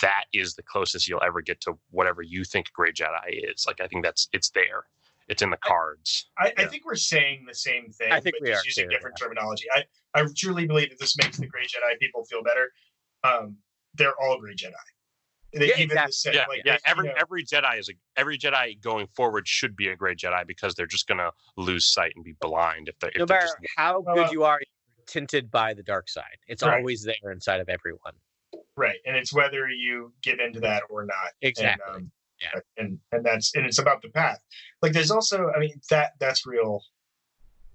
that is the closest you'll ever get to whatever you think gray Jedi is. Like I think that's it's there. It's in the cards. I, I Yeah. think we're saying the same thing, I think but we just are using too, different terminology. I, I truly believe that this makes the Grey Jedi people feel better. Um, they're all Grey Jedi. They Yeah, even exactly. the same, yeah, like, yeah. they- you Every know, every Jedi is a every Jedi going forward should be a Grey Jedi because they're just gonna lose sight and be blind if they if No they're matter just how good uh, you are, you're tinted by the dark side. It's Right. always there inside of everyone. Right, and it's whether you give into that or not. Exactly. And, um, Yeah. and and that's and it's about the path. Like there's also, I mean, that that's real.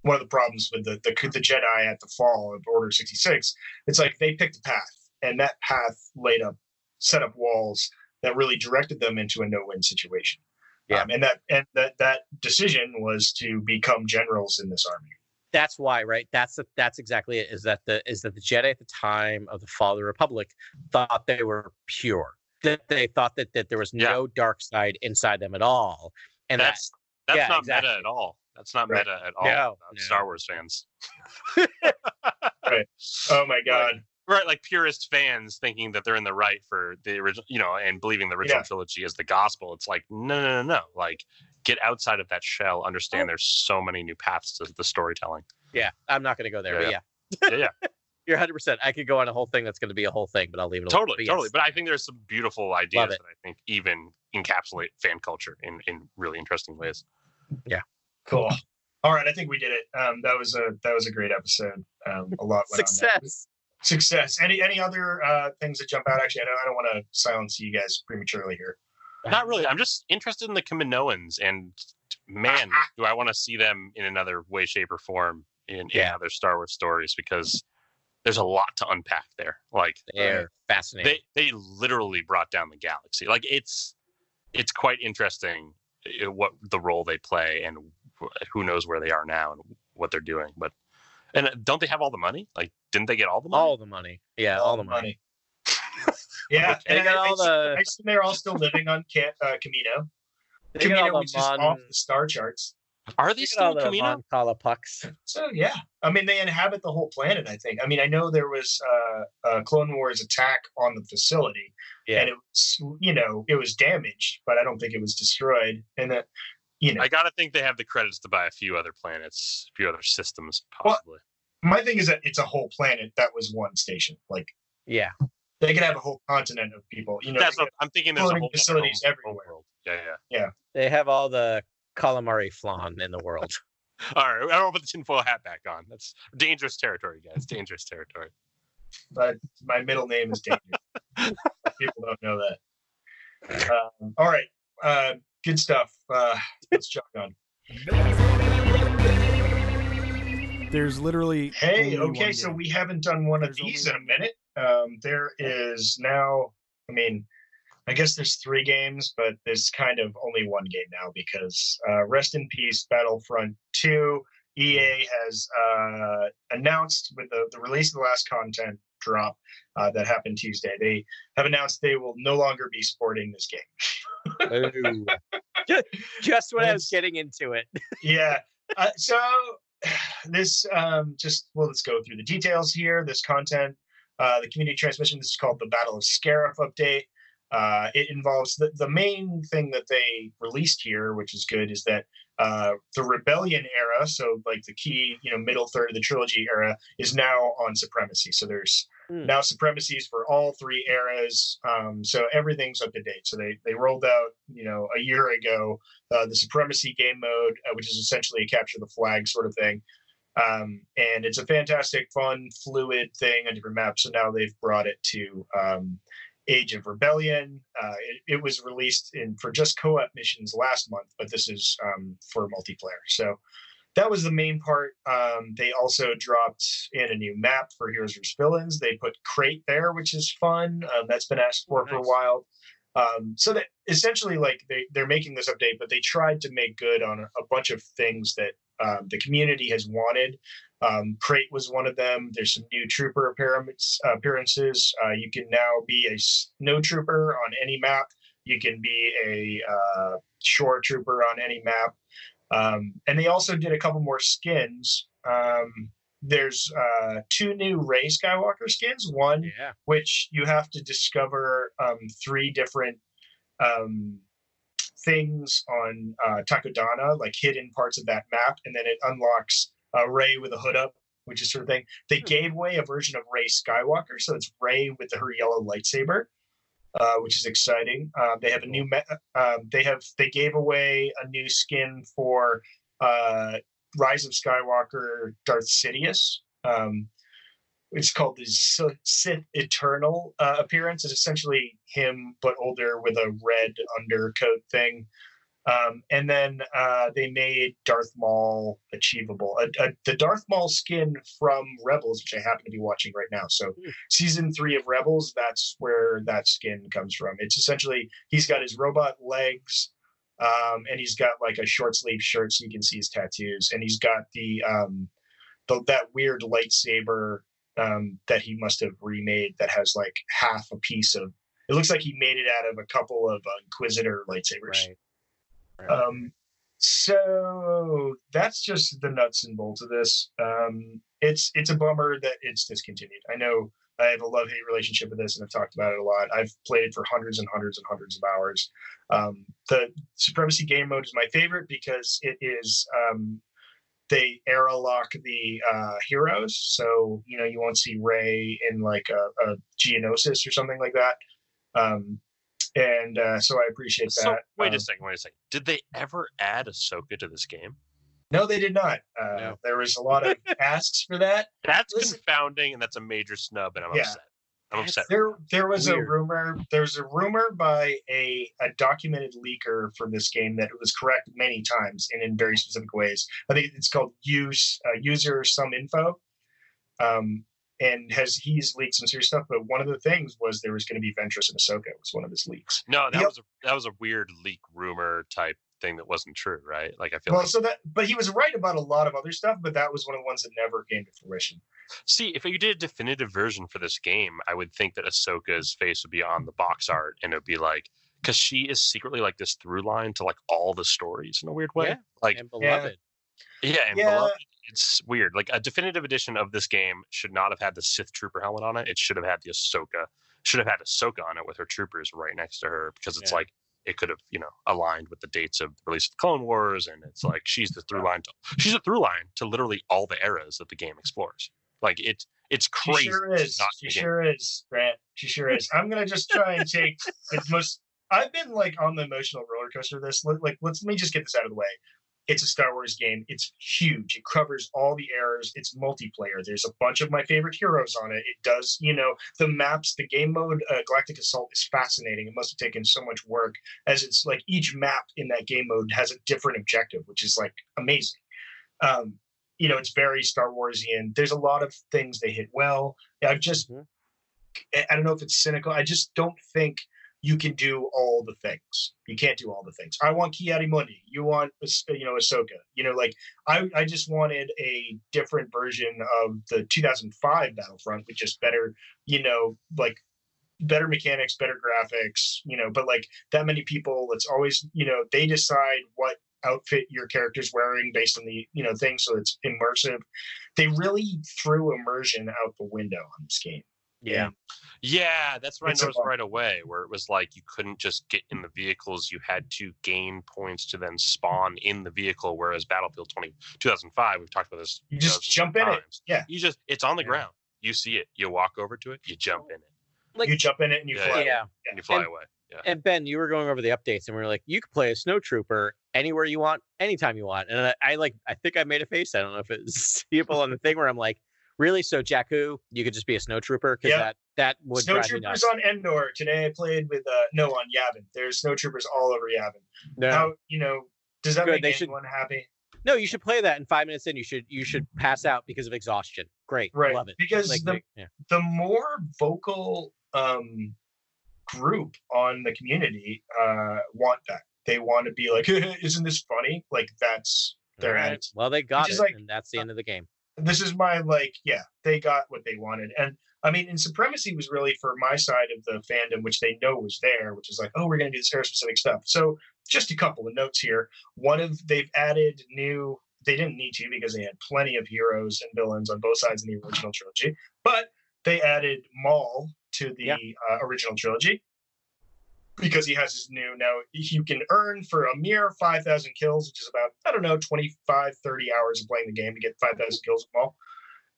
One of the problems with the the, the Jedi at the fall of Order sixty six, it's like they picked a path, and that path laid up, set up walls that really directed them into a no win situation. Yeah. Um, and that and that that decision was to become generals in this army. That's why right that's the, that's exactly it is that the is that the jedi at the time of the fall of the republic thought they were pure that they thought that, that there was Yeah. no dark side inside them at all and that that's that's yeah, not exactly. meta at all. That's not Right. meta at all. No, no. Star Wars fans, Oh my god! right? Like purist fans thinking that they're in the right for the original, you know, and believing the original Yeah. trilogy is the gospel. It's like no, no, no, no. Like get outside of that shell. Oh. Understand there's so many new paths to the storytelling. yeah i'm not going to go there Yeah, but yeah Yeah, yeah. you're 100% i could go on a whole thing that's going to be a whole thing but i'll leave it alone. totally, But totally. yes. But I think there's some beautiful ideas that I think even encapsulate fan culture in in really interesting ways. Yeah. Cool. All right, I think we did it. Um, that was a that was a great episode. Um, a lot went on success Success. Any any other uh, things that jump out? Actually, I don't I don't want to silence you guys prematurely here. Not really. I'm just interested in the Kaminoans, and man, do I want to see them in another way, shape, or form in, in other Star Wars stories because there's a lot to unpack there. Like they're fascinating they they literally brought down the galaxy. Like it's it's quite interesting uh, what the role they play and who knows where they are now and what they're doing. But and uh, don't they have all the money? Like didn't they get all the money? all the money yeah all, the money, yeah, They and got I, I, all see- the- I assume they're all still living on Ca- uh, Kamino. they got Kamino, all the which is off the star charts. Are they they still all in the Kamino? mon pucks So yeah, I mean they inhabit the whole planet. I think. I mean I know there was uh, a Clone Wars attack on the facility, yeah and it was you know it was damaged, but I don't think it was destroyed. And that you know I gotta think they have the credits to buy a few other planets, a few other systems, Well, possibly. my thing is that it's a whole planet that was one station. Like yeah they could have a whole continent of people. You know, That's what I'm thinking. There's a whole facilities everywhere. home world. Yeah, yeah. they have all the calamari flan in the world All right, I don't put the tinfoil hat back on. That's dangerous territory, guys. Dangerous territory. But my middle name is Daniel. People don't know that. Um, all right, uh, good stuff. Uh, let's jog on. There's literally. Hey, okay, so we haven't done one of There's only these in a minute. Um, there is now, I mean, I guess there's three games, but there's kind of only one game now because uh, Rest in Peace Battlefront 2, EA has uh, announced with the, the release of the last content drop uh, that happened Tuesday, they have announced they will no longer be supporting this game. just, just when I was getting into it. yeah. Uh, so this um, just well, let's go through the details here. This content, uh, the community transmission. This is called the Battle of Scarif update. Uh, it involves the, the main thing that they released here, which is good, is that uh, the Rebellion era, so like the key, you know, middle third of the trilogy era, is now on supremacy. So there's Hmm. now supremacies for all three eras. Um, so everything's up to date. So they they rolled out, you know, a year ago uh, the supremacy game mode, uh, which is essentially a capture the flag sort of thing. Um, and it's a fantastic, fun, fluid thing on different maps. So now they've brought it to um, Age of Rebellion. Uh, it, it was released in for just co-op missions last month, but this is um, for multiplayer. So that was the main part. Um, they also dropped in a new map for Heroes vs Villains. They put Crate there, which is fun. Um, that's been asked for Oh, for a while. Um, so that essentially, like they they're making this update, but they tried to make good on a, a bunch of things that um, the community has wanted. Um, Crate was one of them. There's some new trooper appearances. Uh, you can now be a snow trooper on any map. You can be a uh, shore trooper on any map. Um, and they also did a couple more skins. Um, there's uh, two new Rey Skywalker skins. One Yeah. which you have to discover um, three different um, things on uh, Takodana, like hidden parts of that map, and then it unlocks uh, Rey with a hood up, which is sort of thing. They Hmm. gave away a version of Rey Skywalker, so it's Rey with her yellow lightsaber, uh, which is exciting. Um, they have a new. Me- um, they have they gave away a new skin for uh, Rise of Skywalker, Darth Sidious. Um, it's called the Sith Eternal uh, appearance. It's essentially him, but older with a red undercoat thing. Um, and then uh, they made Darth Maul achievable. Uh, the Darth Maul skin from Rebels, which I happen to be watching right now. So, Hmm. season three of Rebels, that's where that skin comes from. It's essentially he's got his robot legs, um, and he's got like a short sleeve shirt so you can see his tattoos, and he's got the um, the that weird lightsaber um, that he must have remade that has like half a piece of. It looks like he made it out of a couple of uh, Inquisitor lightsabers. Right. Right. Um, so that's just the nuts and bolts of this. Um, it's it's a bummer that it's discontinued. I know I have a love hate relationship with this, and I've talked about it a lot. I've played it for hundreds and hundreds and hundreds of hours. Um, the supremacy game mode is my favorite because it is um, they era lock the uh, heroes, so you know you won't see Rey in like a, a Geonosis or something like that. Um, and uh, so I appreciate So that. wait Um, a second, wait a second. Did they ever add Ahsoka to this game? No, they did not. Uh, No. There was a lot of asks for that. That's Listen- confounding, and that's a major snub, and I'm Yeah. upset. I'm upset. There, there was a Weird. rumor. There's a rumor by a, a documented leaker for this game that it was correct many times and in very specific ways. I think it's called use uh, user some info, um, and has he's leaked some serious stuff. But one of the things was there was going to be Ventress and Ahsoka was one of his leaks. No, that Yep. was a that was a weird leak rumor type thing that wasn't true, right? Like I feel Well, like so that but he was right about a lot of other stuff, but that was one of the ones that never came to fruition. see if you did a definitive version for this game, I would think that Ahsoka's face would be on the box art, and it'd be like because she is secretly like this through line to like all the stories in a weird way. Yeah, like and beloved. yeah, and Yeah. beloved, it's weird. Like a definitive edition of this game should not have had the Sith trooper helmet on it. It should have had the Ahsoka. Should have had Ahsoka on it with her troopers right next to her because it's Yeah. like it could have you know aligned with the dates of the release of the Clone Wars, and it's like she's the through line. To, she's a through line to literally all the eras that the game explores. Like it, it's crazy. She sure is. not She game. sure is, Grant. She sure is. I'm gonna just try and take the most. I've been like on the emotional roller coaster of this. Like, let's let me just get this out of the way. It's a Star Wars game. It's huge. It covers all the eras. It's multiplayer. There's a bunch of my favorite heroes on it. It does, you know, the maps, the game mode, uh, Galactic Assault is fascinating. It must have taken so much work as it's like each map in that game mode has a different objective, which is like amazing. Um, you know, it's very Star Warsian. There's a lot of things they hit well. I've just, Mhm. I I don't know if it's cynical. I just don't think you can do all the things. You can't do all the things. I want Ki-Adi-Mundi. You want, you know, Ahsoka. You know, like I, I just wanted a different version of the 2005 Battlefront with just better, you know, like better mechanics, better graphics, you know, but like that many people, it's always, you know, they decide what outfit your character's wearing based on the, you know, thing. So it's immersive. They really threw immersion out the window on this game. Yeah. Yeah, that's what It's I a noticed right away, where it was like you couldn't just get in the vehicles; you had to gain points to then spawn in the vehicle. Whereas Battlefield 20, 2005, we've talked about this. You just dozens of jump in it. Yeah. you just it's on the Yeah. ground. You see it. You walk over to it. You jump in it. Like- you jump in it and you Yeah, fly. Yeah. And you fly And- away. Yeah. And Ben, you were going over the updates, and we were like, you could play a snowtrooper anywhere you want, anytime you want. And I, I like, I think I made a face. I don't know if it's seeable on the thing where I'm like, really? So Jakku, you could just be a snowtrooper because Yeah. that that would Snowtroopers on Endor today. I played with uh no on Yavin. There's snowtroopers all over Yavin. No, How you know does that Good, make they should- anyone happy? no, you should play that. In five minutes in, you should you should pass out because of exhaustion. Great, Right, love it. because Like, the- yeah. The more vocal um group on the community uh want that. They want to be like, isn't this funny? Like that's their right. attitude. Well, they got it, like- and that's the end of the game. This is my like yeah they got what they wanted. And i mean and supremacy was really for my side of the fandom which they know was there which is like oh we're going to do this era specific stuff. So just a couple of notes here. One of they've added new they didn't need to because they had plenty of heroes and villains on both sides in the original trilogy but they added maul to the Yeah. uh, original trilogy because he has his new now you can earn for a mere 5000 kills which is about i don't know 25 30 hours of playing the game to get 5000 kills Maul.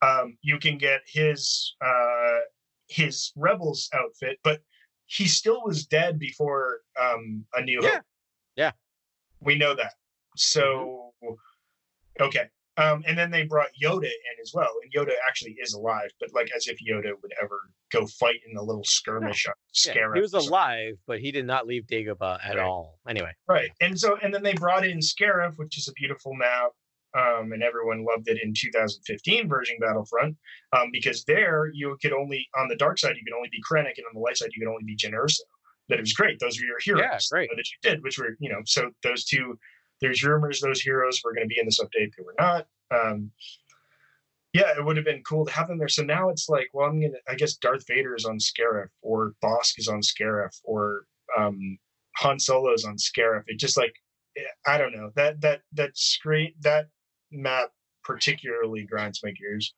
um, you can get his uh, his rebels outfit but he still was dead before um, a new Yeah. hope Yeah. we know that so okay um, and then they brought Yoda in as well, and Yoda actually is alive, but like as if Yoda would ever go fight in a little skirmish on Yeah, Scarif. he was alive, but he did not leave Dagobah at Right. all. Anyway, Right. And so, and then they brought in Scarif, which is a beautiful map. Um, and everyone loved it in 2015 version Battlefront um, because there you could only, on the dark side, you could only be Krennic, and on the light side, you could only be Jyn Erso. But it was great. Those were your heroes Yeah, great. that you did, which were, you know, so those two, there's rumors those heroes were going to be in this update. They were not. Um, yeah, it would have been cool to have them there. So now it's like, well, I'm to, I guess Darth Vader is on Scarif, or Bossk is on Scarif, or um, Han Solo is on Scarif. It just like I don't know that that that screen that map particularly grinds my gears.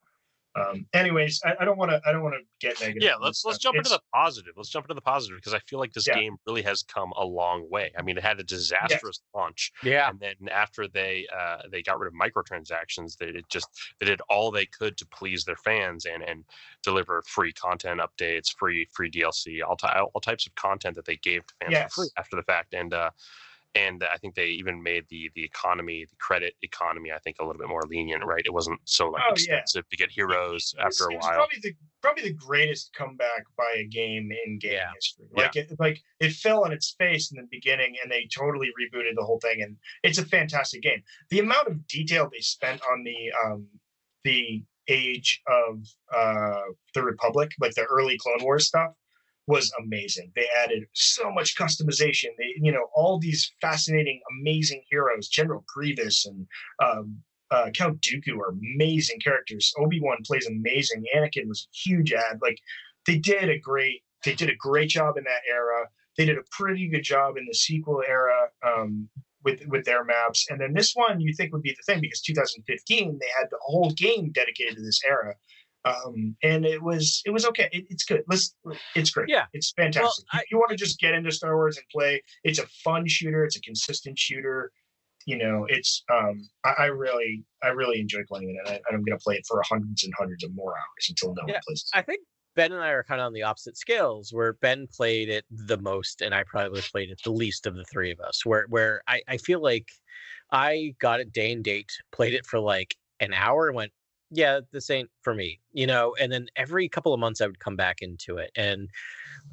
Um, anyways, I, I don't want to I don't want to get negative. Yeah, let's let's stuff. jump into the positive. Let's jump into the positive because I feel like this Yeah. game really has come a long way. I mean, it had a disastrous launch, yeah, and then after they uh, they got rid of microtransactions, they did just they did all they could to please their fans and and deliver free content updates, free free DLC, all ty- all types of content that they gave to fans for free after the fact, and uh, and I think they even made the the economy, the credit economy, I think a little bit more lenient, right? It wasn't so like Oh, yeah. expensive to get heroes It was- after a it was while. Probably the probably the greatest comeback by a game in game Yeah. history. Like it like it fell on its face in the beginning, and they totally rebooted the whole thing, and it's a fantastic game. The amount of detail they spent on the um the age of uh the Republic, like the early Clone Wars stuff. Was amazing. They added so much customization. They, you know, all these fascinating, amazing heroes. General Grievous and um, uh, Count Dooku are amazing characters. Obi Wan plays amazing. Anakin was a huge ad. Like they did a great they did a great job in that era. They did a pretty good job in the sequel era um, with with their maps. And then this one you think would be the thing because 2015 they had the whole game dedicated to this era. Um, and it was it was okay. It, it's good. Let's it's great. Yeah. it's fantastic. I- if you want to just get into Star Wars and play, it's a fun shooter. It's a consistent shooter you know it's um I, I really i really enjoy playing it and, I, i'm going to play it for hundreds and hundreds of more hours until no Yeah, one plays I think Ben and I are kind of on the opposite scales, where Ben played it the most, and I probably played it the least of the three of us. Where where I, I feel like I got it day and date, played it for like an hour, and went, "Yeah, this ain't for me," you know. And then every couple of months, I would come back into it, and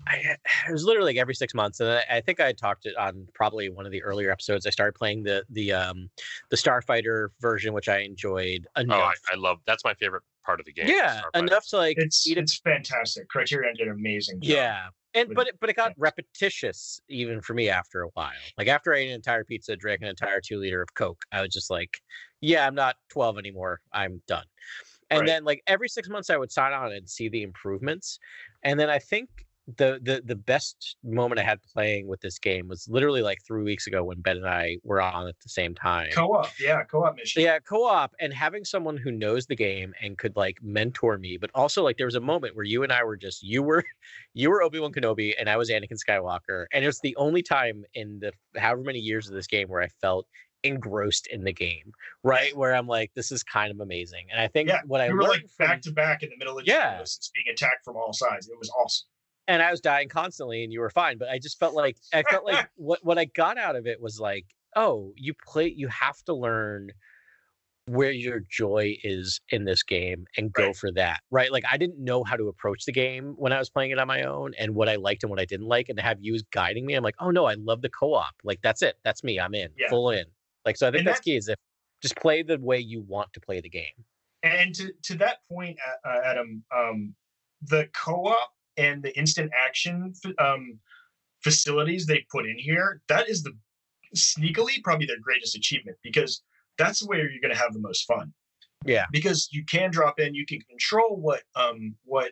I, it was literally like every six months. And I, I think I talked it on probably one of the earlier episodes. I started playing the the um the Starfighter version, which I enjoyed Oh, enough. I, I love that's my favorite part of the game. yeah, enough to like It's eat a it's fantastic. Criterion did an amazing. job. Yeah. And but it, but it got repetitious even for me after a while. Like after I ate an entire pizza, drank an entire two liter of Coke, I was just like, yeah, I'm not 12 anymore. I'm done. And Right. then like every six months I would sign on and see the improvements. And then I think the the the best moment I had playing with this game was literally like three weeks ago when Ben and I were on at the same time. Co-op, yeah, co-op mission. Yeah, co-op and having someone who knows the game and could like mentor me, but also like there was a moment where you and I were just you were you were Obi-Wan Kenobi and I was Anakin Skywalker. And it was the only time in the however many years of this game where I felt engrossed in the game, right? Where I'm like, this is kind of amazing. And I think Yeah, what I we were like from- back to back in the middle of Yeah. Geonosis, being attacked from all sides. It was awesome. And I was dying constantly and you were fine. But I just felt like I felt like what what I got out of it was like, oh, you play you have to learn where your joy is in this game and go Right. for that. Right. Like I didn't know how to approach the game when I was playing it on my own and what I liked and what I didn't like. And to have you guiding me, I'm like, oh no, I love the co-op. Like that's it. That's me. I'm in. Yeah. Full in. Like so I think And that's that's- key is if just play the way you want to play the game. And to to that point, uh, Adam, um, the co-op and the instant action um, facilities they put in here, that is the sneakily probably their greatest achievement because that's where you're going to have the most fun. Yeah. because you can drop in, you can control what um what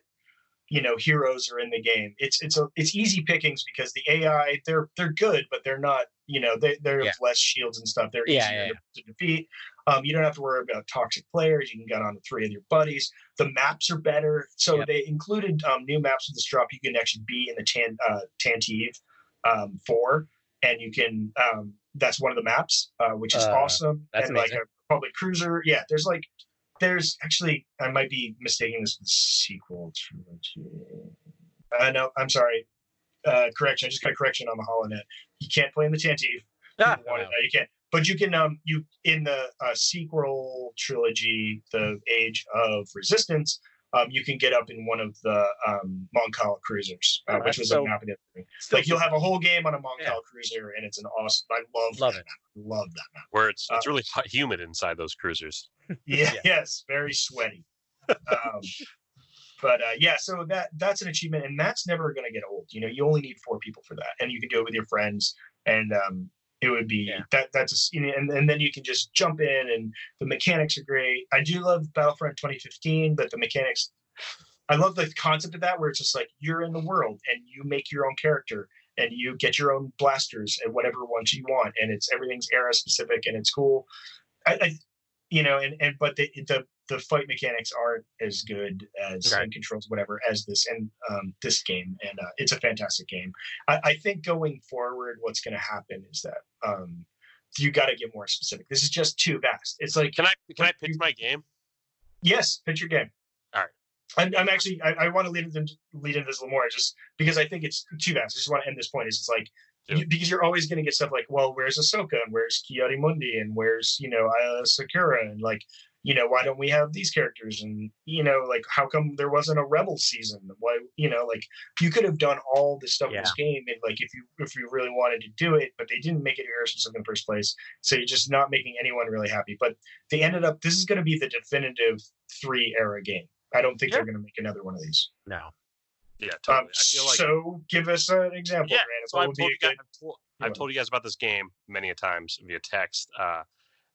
you know heroes are in the game. It's it's a it's easy pickings because the AI they're they're good, but they're not you know they they're Yeah. less shields and stuff. They're Yeah, easier yeah, To, to defeat. Um, you don't have to worry about toxic players. You can get on with three of your buddies. The maps are better. So Yep. they included um, new maps with this drop. You can actually be in the Tan uh, Tantive um, four, and you can. Um, that's one of the maps, uh, which is Uh, awesome. that's and like a public cruiser. Yeah, there's like there's actually I might be mistaking this with the sequel trilogy. Uh, no, I'm sorry. Uh, correction. I just got a correction on the HoloNet. You can't play in the Tantive. Ah, You no, you can't. But you can. Um, you in the uh, sequel trilogy, the Age of Resistance. Um, you can get up in one of the um, Mon Cala cruisers, uh, Oh, which was so- a map and everything. Like you'll have a whole game on a Mon Cal Yeah. cruiser, and it's an awesome. I love, Love that it. Map. Love that map. where it's it's Uh, really hot, humid inside those cruisers. Yeah, Yeah. yes, very sweaty. Um, but uh, yeah, so that that's an achievement, and that's never going to get old. You know, you only need four people for that, and you can do it with your friends, and um, it would be Yeah. that that's a, s- you know, and and then you can just jump in, and the mechanics are great. I do love Battlefront 2015, but the mechanics. I love the concept of that, where it's just like you're in the world and you make your own character and you get your own blasters and whatever ones you want, and it's everything's era specific and it's cool. I, I you know, and and but the the the fight mechanics aren't as good as and controls whatever as this and um, this game, and uh, it's a fantastic game. I, I think going forward, what's going to happen is that um, you got to get more specific. This is just too vast. It's like Can I can I pitch my game? yes, pitch your game. All right. I'm, I'm actually I, I want to lead into lead into this a little more just because I think it's too vast. I just want to end this point. Is it's like you, because you're always going to get stuff like, well, where's Ahsoka and where's Ki-Adi-Mundi and where's you know uh, Sakura and like you know why don't we have these characters and you know like how come there wasn't a Rebel season? Why you know like you could have done all this stuff in this game and like if you if you really wanted to do it, but they didn't make it era specific in the first place, so you're just not making anyone really happy. But they ended up this is going to be the definitive three era game. I don't think Yeah. they're going to make another one of these. No. Yeah, totally. Um, I feel like so give us an example, Yeah, Brandon. so I've told, be you guys, good- I've, told, I've told you guys about this game many a times via text, uh,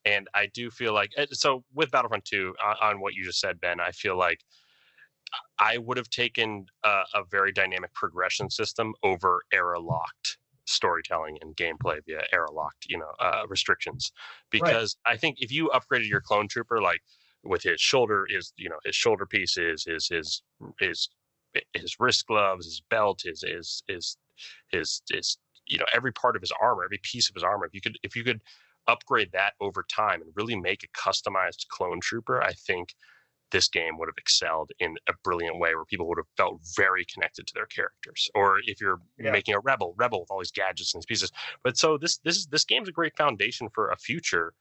and I do feel like uh, so with Battlefront 2 on, what you just said, Ben. I feel like I would have taken a, a very dynamic progression system over era locked storytelling and gameplay via era locked, you know, uh, restrictions. Because I think if you upgraded your clone trooper like with his shoulder is you know his shoulder pieces, his his his his wrist gloves, his belt, his his his his his you know every part of his armor, every piece of his armor. If you could if you could upgrade that over time and really make a customized clone trooper, I think this game would have excelled in a brilliant way where people would have felt very connected to their characters. Or if you're Yeah. making a rebel, rebel with all these gadgets and these pieces. But so this this is this game's a great foundation for a future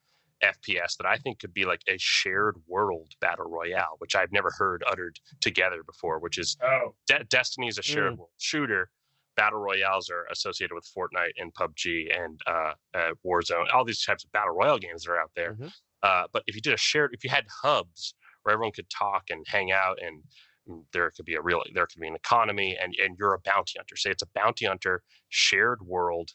FPS that I think could be like a shared world battle royale, which I've never heard uttered together before, which is Oh, De- Destiny is a shared Mm. world shooter. Battle royales are associated with Fortnite and PUBG and uh, uh, Warzone, all these types of battle royale games that are out there. Mhm. Uh, but if you did a shared, if you had hubs where everyone could talk and hang out, and mm, there could be a real, there could be an economy, and and you're a bounty hunter. Say it's a bounty hunter shared world,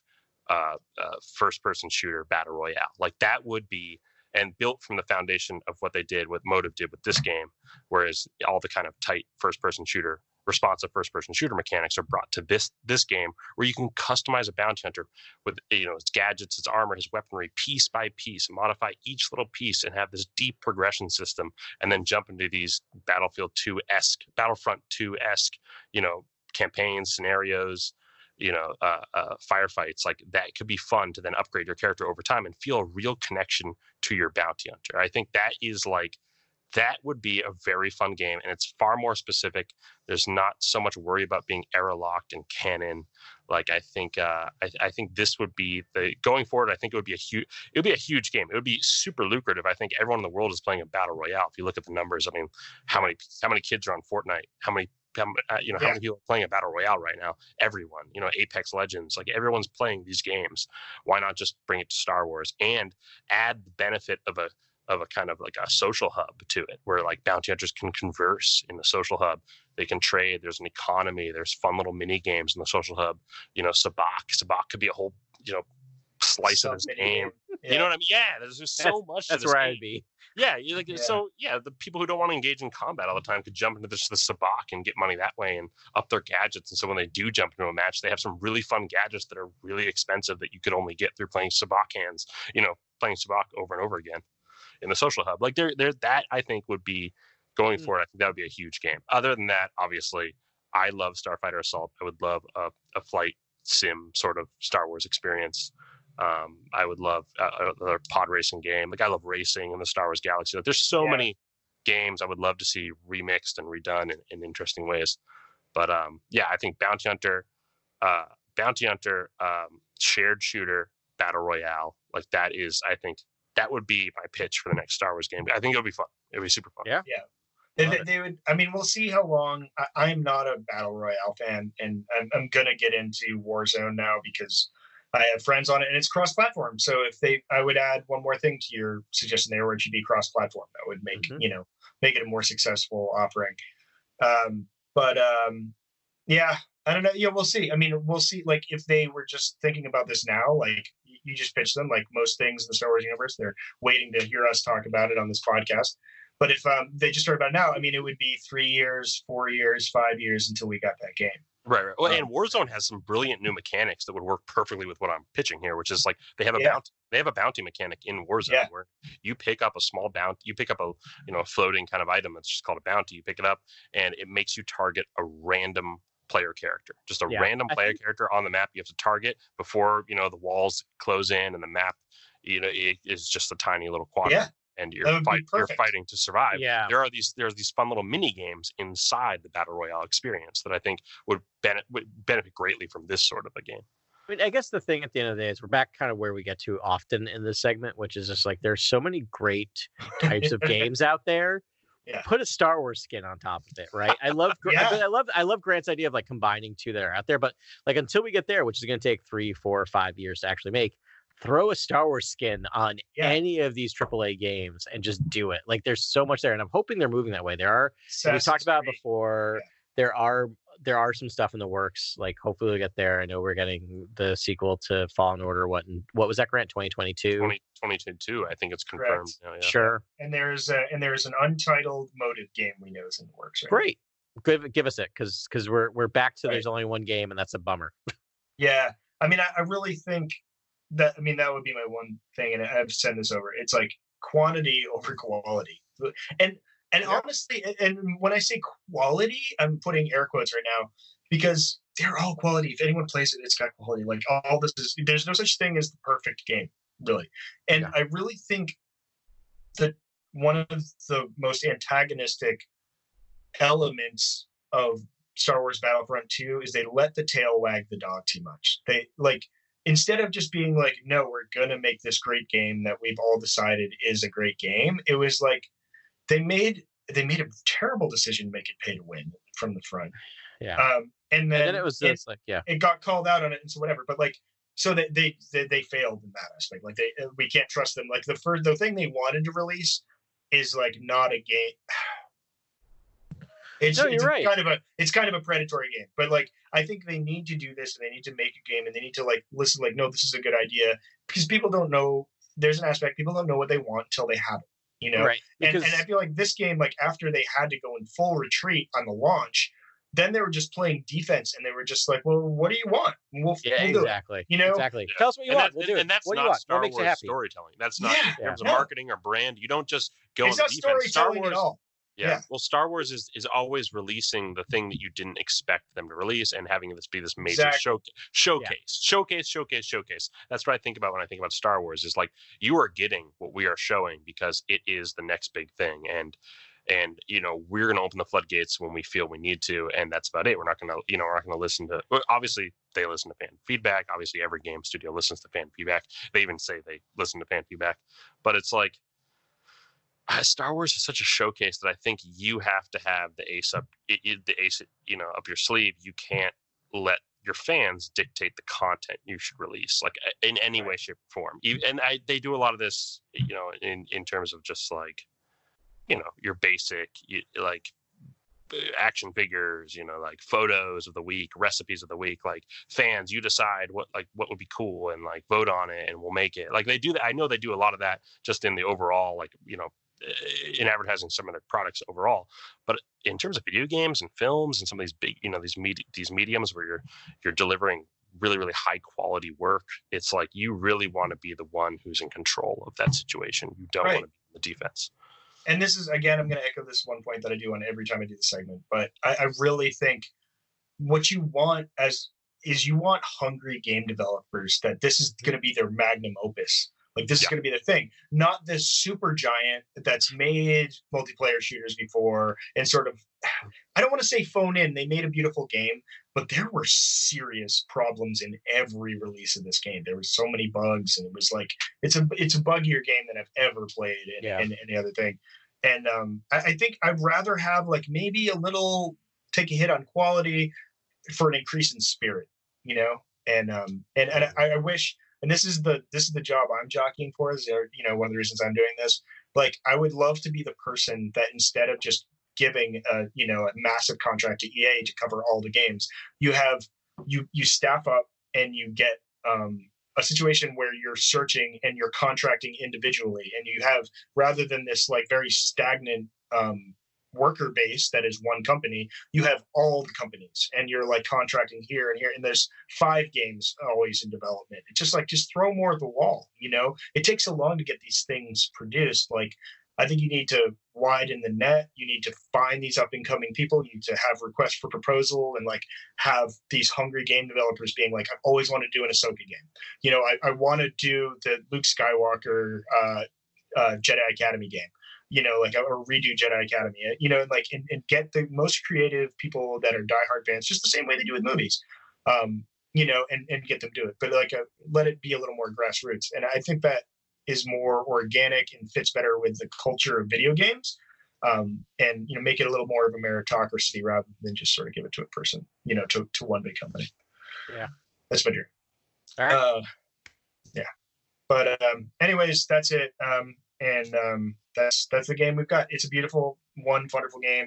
uh, uh, first person shooter battle royale. Like that would be and built from the foundation of what they did, what Motive did with this game, whereas all the kind of tight first person shooter responsive first person shooter mechanics are brought to this this game where you can customize a bounty hunter with you know its gadgets its armor his weaponry piece by piece modify each little piece and have this deep progression system and then jump into these battlefield 2-esque battlefront 2-esque you know campaigns scenarios you know uh, uh, firefights. Like that could be fun to then upgrade your character over time and feel a real connection to your bounty hunter. I think that is like that would be a very fun game and it's far more specific. There's not so much worry about being error locked and canon like i think uh I, I think this would be the going forward i think it would be a huge it would be a huge game. It would be super lucrative. I think everyone in the world is playing a battle royale. If you look at the numbers i mean how many how many kids are on fortnite? How many how, uh, you know how Yeah. many people are playing a battle royale right now? Everyone you know apex legends like everyone's playing these games. Why not just bring it to star wars and add the benefit of a of a kind of like a social hub to it where like bounty hunters can converse in the social hub they can trade there's an economy there's fun little mini games in the social hub you know sabacc sabacc could be a whole you know slice of this game Yeah. you know what i mean yeah there's just so much That's where game. I'd be. Yeah, you like Yeah. so. Yeah, the people who don't want to engage in combat all the time could jump into this the sabacc and get money that way and up their gadgets. And so when they do jump into a match, they have some really fun gadgets that are really expensive that you could only get through playing sabacc hands. You know, playing sabacc over and over again in the social hub. Like there, there. That I think would be going Mm. forward. I think that would be a huge game. Other than that, obviously, I love Starfighter Assault. I would love a, a flight sim sort of Star Wars experience. Um, I would love uh, another pod racing game. Like I love racing in the Star Wars galaxy. Like there's so Yeah. many games I would love to see remixed and redone in, in interesting ways. But um, yeah, I think Bounty Hunter, uh, Bounty Hunter, um, shared shooter battle royale, like that is, I think that would be my pitch for the next Star Wars game. I think it would be fun. It would be super fun. Yeah. They, they, they would. I mean, we'll see how long. I, I'm not a battle royale fan, and I'm, I'm gonna get into Warzone now because I have friends on it, and it's cross-platform. So if they, I would add one more thing to your suggestion there, where it should be cross-platform. That would make Mhm. you know make it a more successful offering. Um, but um, yeah, I don't know. Yeah, we'll see. I mean, we'll see. Like if they were just thinking about this now, like y- you just pitch them, like most things in the Star Wars universe, they're waiting to hear us talk about it on this podcast. But if um, they just heard about it now, I mean, it would be three years, four years, five years until we got that game. Right, right. Well, Um, and Warzone has some brilliant new mechanics that would work perfectly with what I'm pitching here, which is like they have a Yeah. bounty. They have a bounty mechanic in Warzone Yeah. where you pick up a small bounty. You pick up a you know a floating kind of item that's just called a bounty. You pick it up, and it makes you target a random player character, just a Yeah, random player think- character on the map. You have to target before you know the walls close in and the map. You know, it is just a tiny little quadrant, Yeah and you're that would be fight, you're fighting to survive Yeah. there are these there's these fun little mini games inside the battle royale experience that I think would benefit would benefit greatly from this sort of a game. I mean, I guess the thing at the end of the day is we're back kind of where we get to often in this segment, which is just like there's so many great types of games out there. Yeah. Put a Star Wars skin on top of it, right? I love, Gra- I, I love, I love Grant's idea of like combining two that are out there, but like until we get there, which is going to take three, four, or five years to actually make, throw a Star Wars skin on Yeah. any of these AAA games and just do it. Like there's so much there, and I'm hoping they're moving that way. There are we talked about it before. Yeah. There are there are some stuff in the works. Like hopefully we'll get there. I know we're getting the sequel to Fallen Order. What what was that grant? 2022. 20, 2022, I think it's confirmed. Correct. now, yeah. Sure. and there's a, and there's an untitled motive game we know is in the works. Right? Great. Give give us it because because we're we're back to Right. there's only one game and that's a bummer. Yeah, I mean, I, I really think that. I mean, that would be my one thing, and I've sent this over. It's like quantity over quality, and and Yeah. honestly, and- when I say quality, I'm putting air quotes right now because they're all quality. If anyone plays it, it's got quality. Like all this is. There's no such thing as the perfect game, really. And Yeah. I really think that one of the most antagonistic elements of Star Wars Battlefront 2 is they let the tail wag the dog too much. They like instead of just being like, no, we're gonna make this great game that we've all decided is a great game, it was like they made they made a terrible decision to make it pay to win from the front. Yeah. Um, and then, and then it was just like, yeah, it got called out on it and so whatever. But like, so they they they, they failed in that aspect. Like they we can't trust them. Like the first the thing they wanted to release is like not a game. It's, No, it's you're right. kind of a it's kind of a predatory game, but like I think they need to do this and they need to make a game and they need to like listen like no this is a good idea because people don't know there's an aspect people don't know what they want until they have it you know right. and, Because and I feel like this game, like after they had to go in full retreat on the launch, then they were just playing defense, and they were just like, "Well, what do you want? We'll, yeah, we'll do it." exactly. You know? Exactly. Yeah. Tell us what you and, want. that- We'll and- do it. and that's what not you want? Star what makes you Wars storytelling. That's not Yeah, in terms of marketing or brand. You don't just go It's on not the defense. Star storytelling Wars, at all. Yeah. Yeah. Well, Star Wars is is always releasing the thing that you didn't expect them to release and having this be this major Exactly. show, showcase, showcase, showcase, showcase. That's what I think about when I think about Star Wars. Is like you are getting what we are showing because it is the next big thing, and and you know we're going to open the floodgates when we feel we need to, and that's about it. We're not going to you know we're not going to listen to. Obviously, they listen to fan feedback. Obviously, every game studio listens to fan feedback. They even say they listen to fan feedback, but it's like Star Wars is such a showcase that I think you have to have the ace up, the ace, you know, up your sleeve. You can't let your fans dictate the content you should release, like in any way, shape, or form. And I, they do a lot of this, you know, in in terms of just like, you know, your basic, y- like uh, action figures you know like photos of the week recipes of the week like fans you decide what like what would be cool and like vote on it and we'll make it like they do that i know they do a lot of that just in the overall like you know Uh, in advertising some of their products overall. But in terms of video games and films and some of these big you know these med- these mediums where you're you're delivering really really high quality work it's like you really want to be the one who's in control of that situation. You don't Right. want to be in the defense. And this is again i'm going to echo this one point that i do on every time i do the segment but I, I really think what you want as is you want hungry game developers that this is going to be their magnum opus like this is going to be the thing not this super giant that's made multiplayer shooters before and sort of i don't want to say phone in they made a beautiful game but there were serious problems in every release of this game there were so many bugs and it was like it's a it's a buggier game than i've ever played in, Yeah. in any other thing and um, I, I think I'd rather have like maybe a little take a hit on quality for an increase in spirit, you know. And um, and and I, I wish, and this is the this is the job I'm jockeying for. Is there, you know one of the reasons I'm doing this? Like I would love to be the person that instead of just giving a you know a massive contract to EA to cover all the games, you have you you staff up and you get um, a situation where you're searching and you're contracting individually, and you have rather than this like very stagnant um, worker base that is one company, you have all the companies and you're like contracting here and here. And there's five games always in development. It's just like, just throw more at the wall, you know? It takes so long to get these things produced. Like, I think you need to widen the net. You need to find these up and coming people. You need to have requests for proposal and like have these hungry game developers being like, I always want to do an Ahsoka game. You know, I, I want to do the Luke Skywalker uh, uh, Jedi Academy game. You know, like or redo Jedi Academy. uh, You know, like and, and get the most creative people that are diehard fans, just the same way they do with movies. Um, you know, and and get them do it, but like a, let it be a little more grassroots. And I think that is more organic and fits better with the culture of video games. Um, and you know, make it a little more of a meritocracy rather than just sort of give it to a person, you know, to, to one big company. Yeah. That's my dream. All right. Uh, yeah. But um, anyways, that's it. Um, and um, that's that's the game we've got. It's a beautiful, one wonderful game.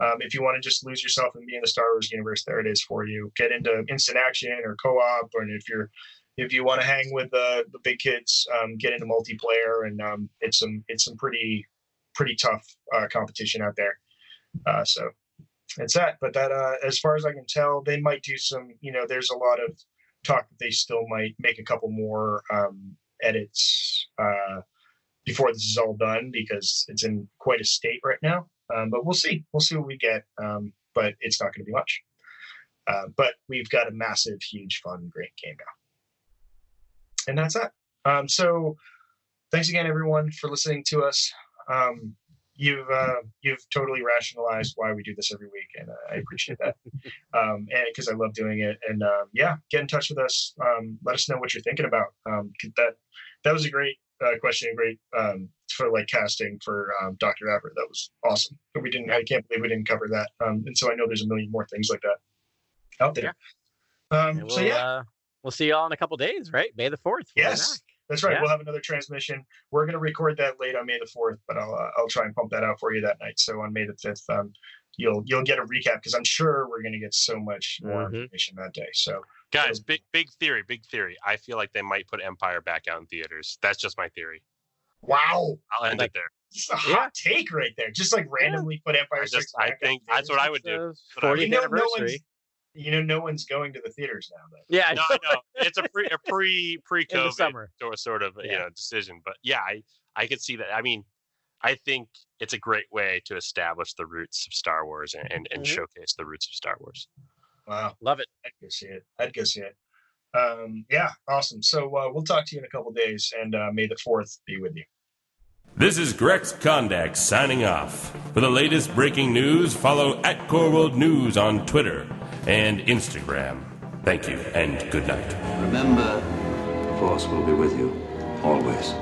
Um, if you want to just lose yourself and be in the Star Wars universe, there it is for you. Get into instant action or co-op, or if you're if you want to hang with the the big kids, um, get into multiplayer, and um, it's some it's some pretty pretty tough uh, competition out there. Uh, so it's that. But that, uh, as far as I can tell, they might do some. You know, there's a lot of talk that they still might make a couple more um, edits uh, before this is all done because it's in quite a state right now. Um, but we'll see. We'll see what we get. Um, but it's not going to be much. Uh, but we've got a massive, huge, fun, great game now. And that's that. Um, so thanks again, everyone, for listening to us. Um, you've uh, you've totally rationalized why we do this every week, and uh, I appreciate that. um, and because I love doing it, and um, yeah, get in touch with us. Um, let us know what you're thinking about. Um, that that was a great uh, question, a great um, for like casting for um, Doctor Aphra. That was awesome. But we didn't. I can't believe we didn't cover that. Um, and so I know there's a million more things like that out there. Um, so we'll, yeah, uh, we'll see y'all in a couple days, right? May the fourth. Yes. That's right. Yeah. We'll have another transmission. We're going to record that late on May the fourth, but I'll uh, I'll try and pump that out for you that night. So on May the fifth, um, you'll you'll get a recap because I'm sure we're going to get so much more Mhm. information that day. So Guys, big big theory, big theory. I feel like they might put Empire back out in theaters. That's just my theory. wow, I'll end Like- it there. it's a Yeah. hot take right there. Just like randomly put Empire I Strikes just I Back. think out that's what I would do. the But I- 40th You know, no one's anniversary. you know no one's going to the theaters now. Though. Yeah, No. I know it's a pre a pre pre COVID summer. sort sort of you know decision, but yeah, I I could see that. I mean, I think it's a great way to establish the roots of Star Wars and and, and Mhm. showcase the roots of Star Wars. Wow. Love it. I'd go see it. I'd go see it. Um, yeah, awesome. So uh, we'll talk to you in a couple days, and uh, May the 4th be with you. This is Grex Kondak signing off. For the latest breaking news, follow at Core World News on Twitter and Instagram. Thank you and good night. Remember, the Force will be with you always.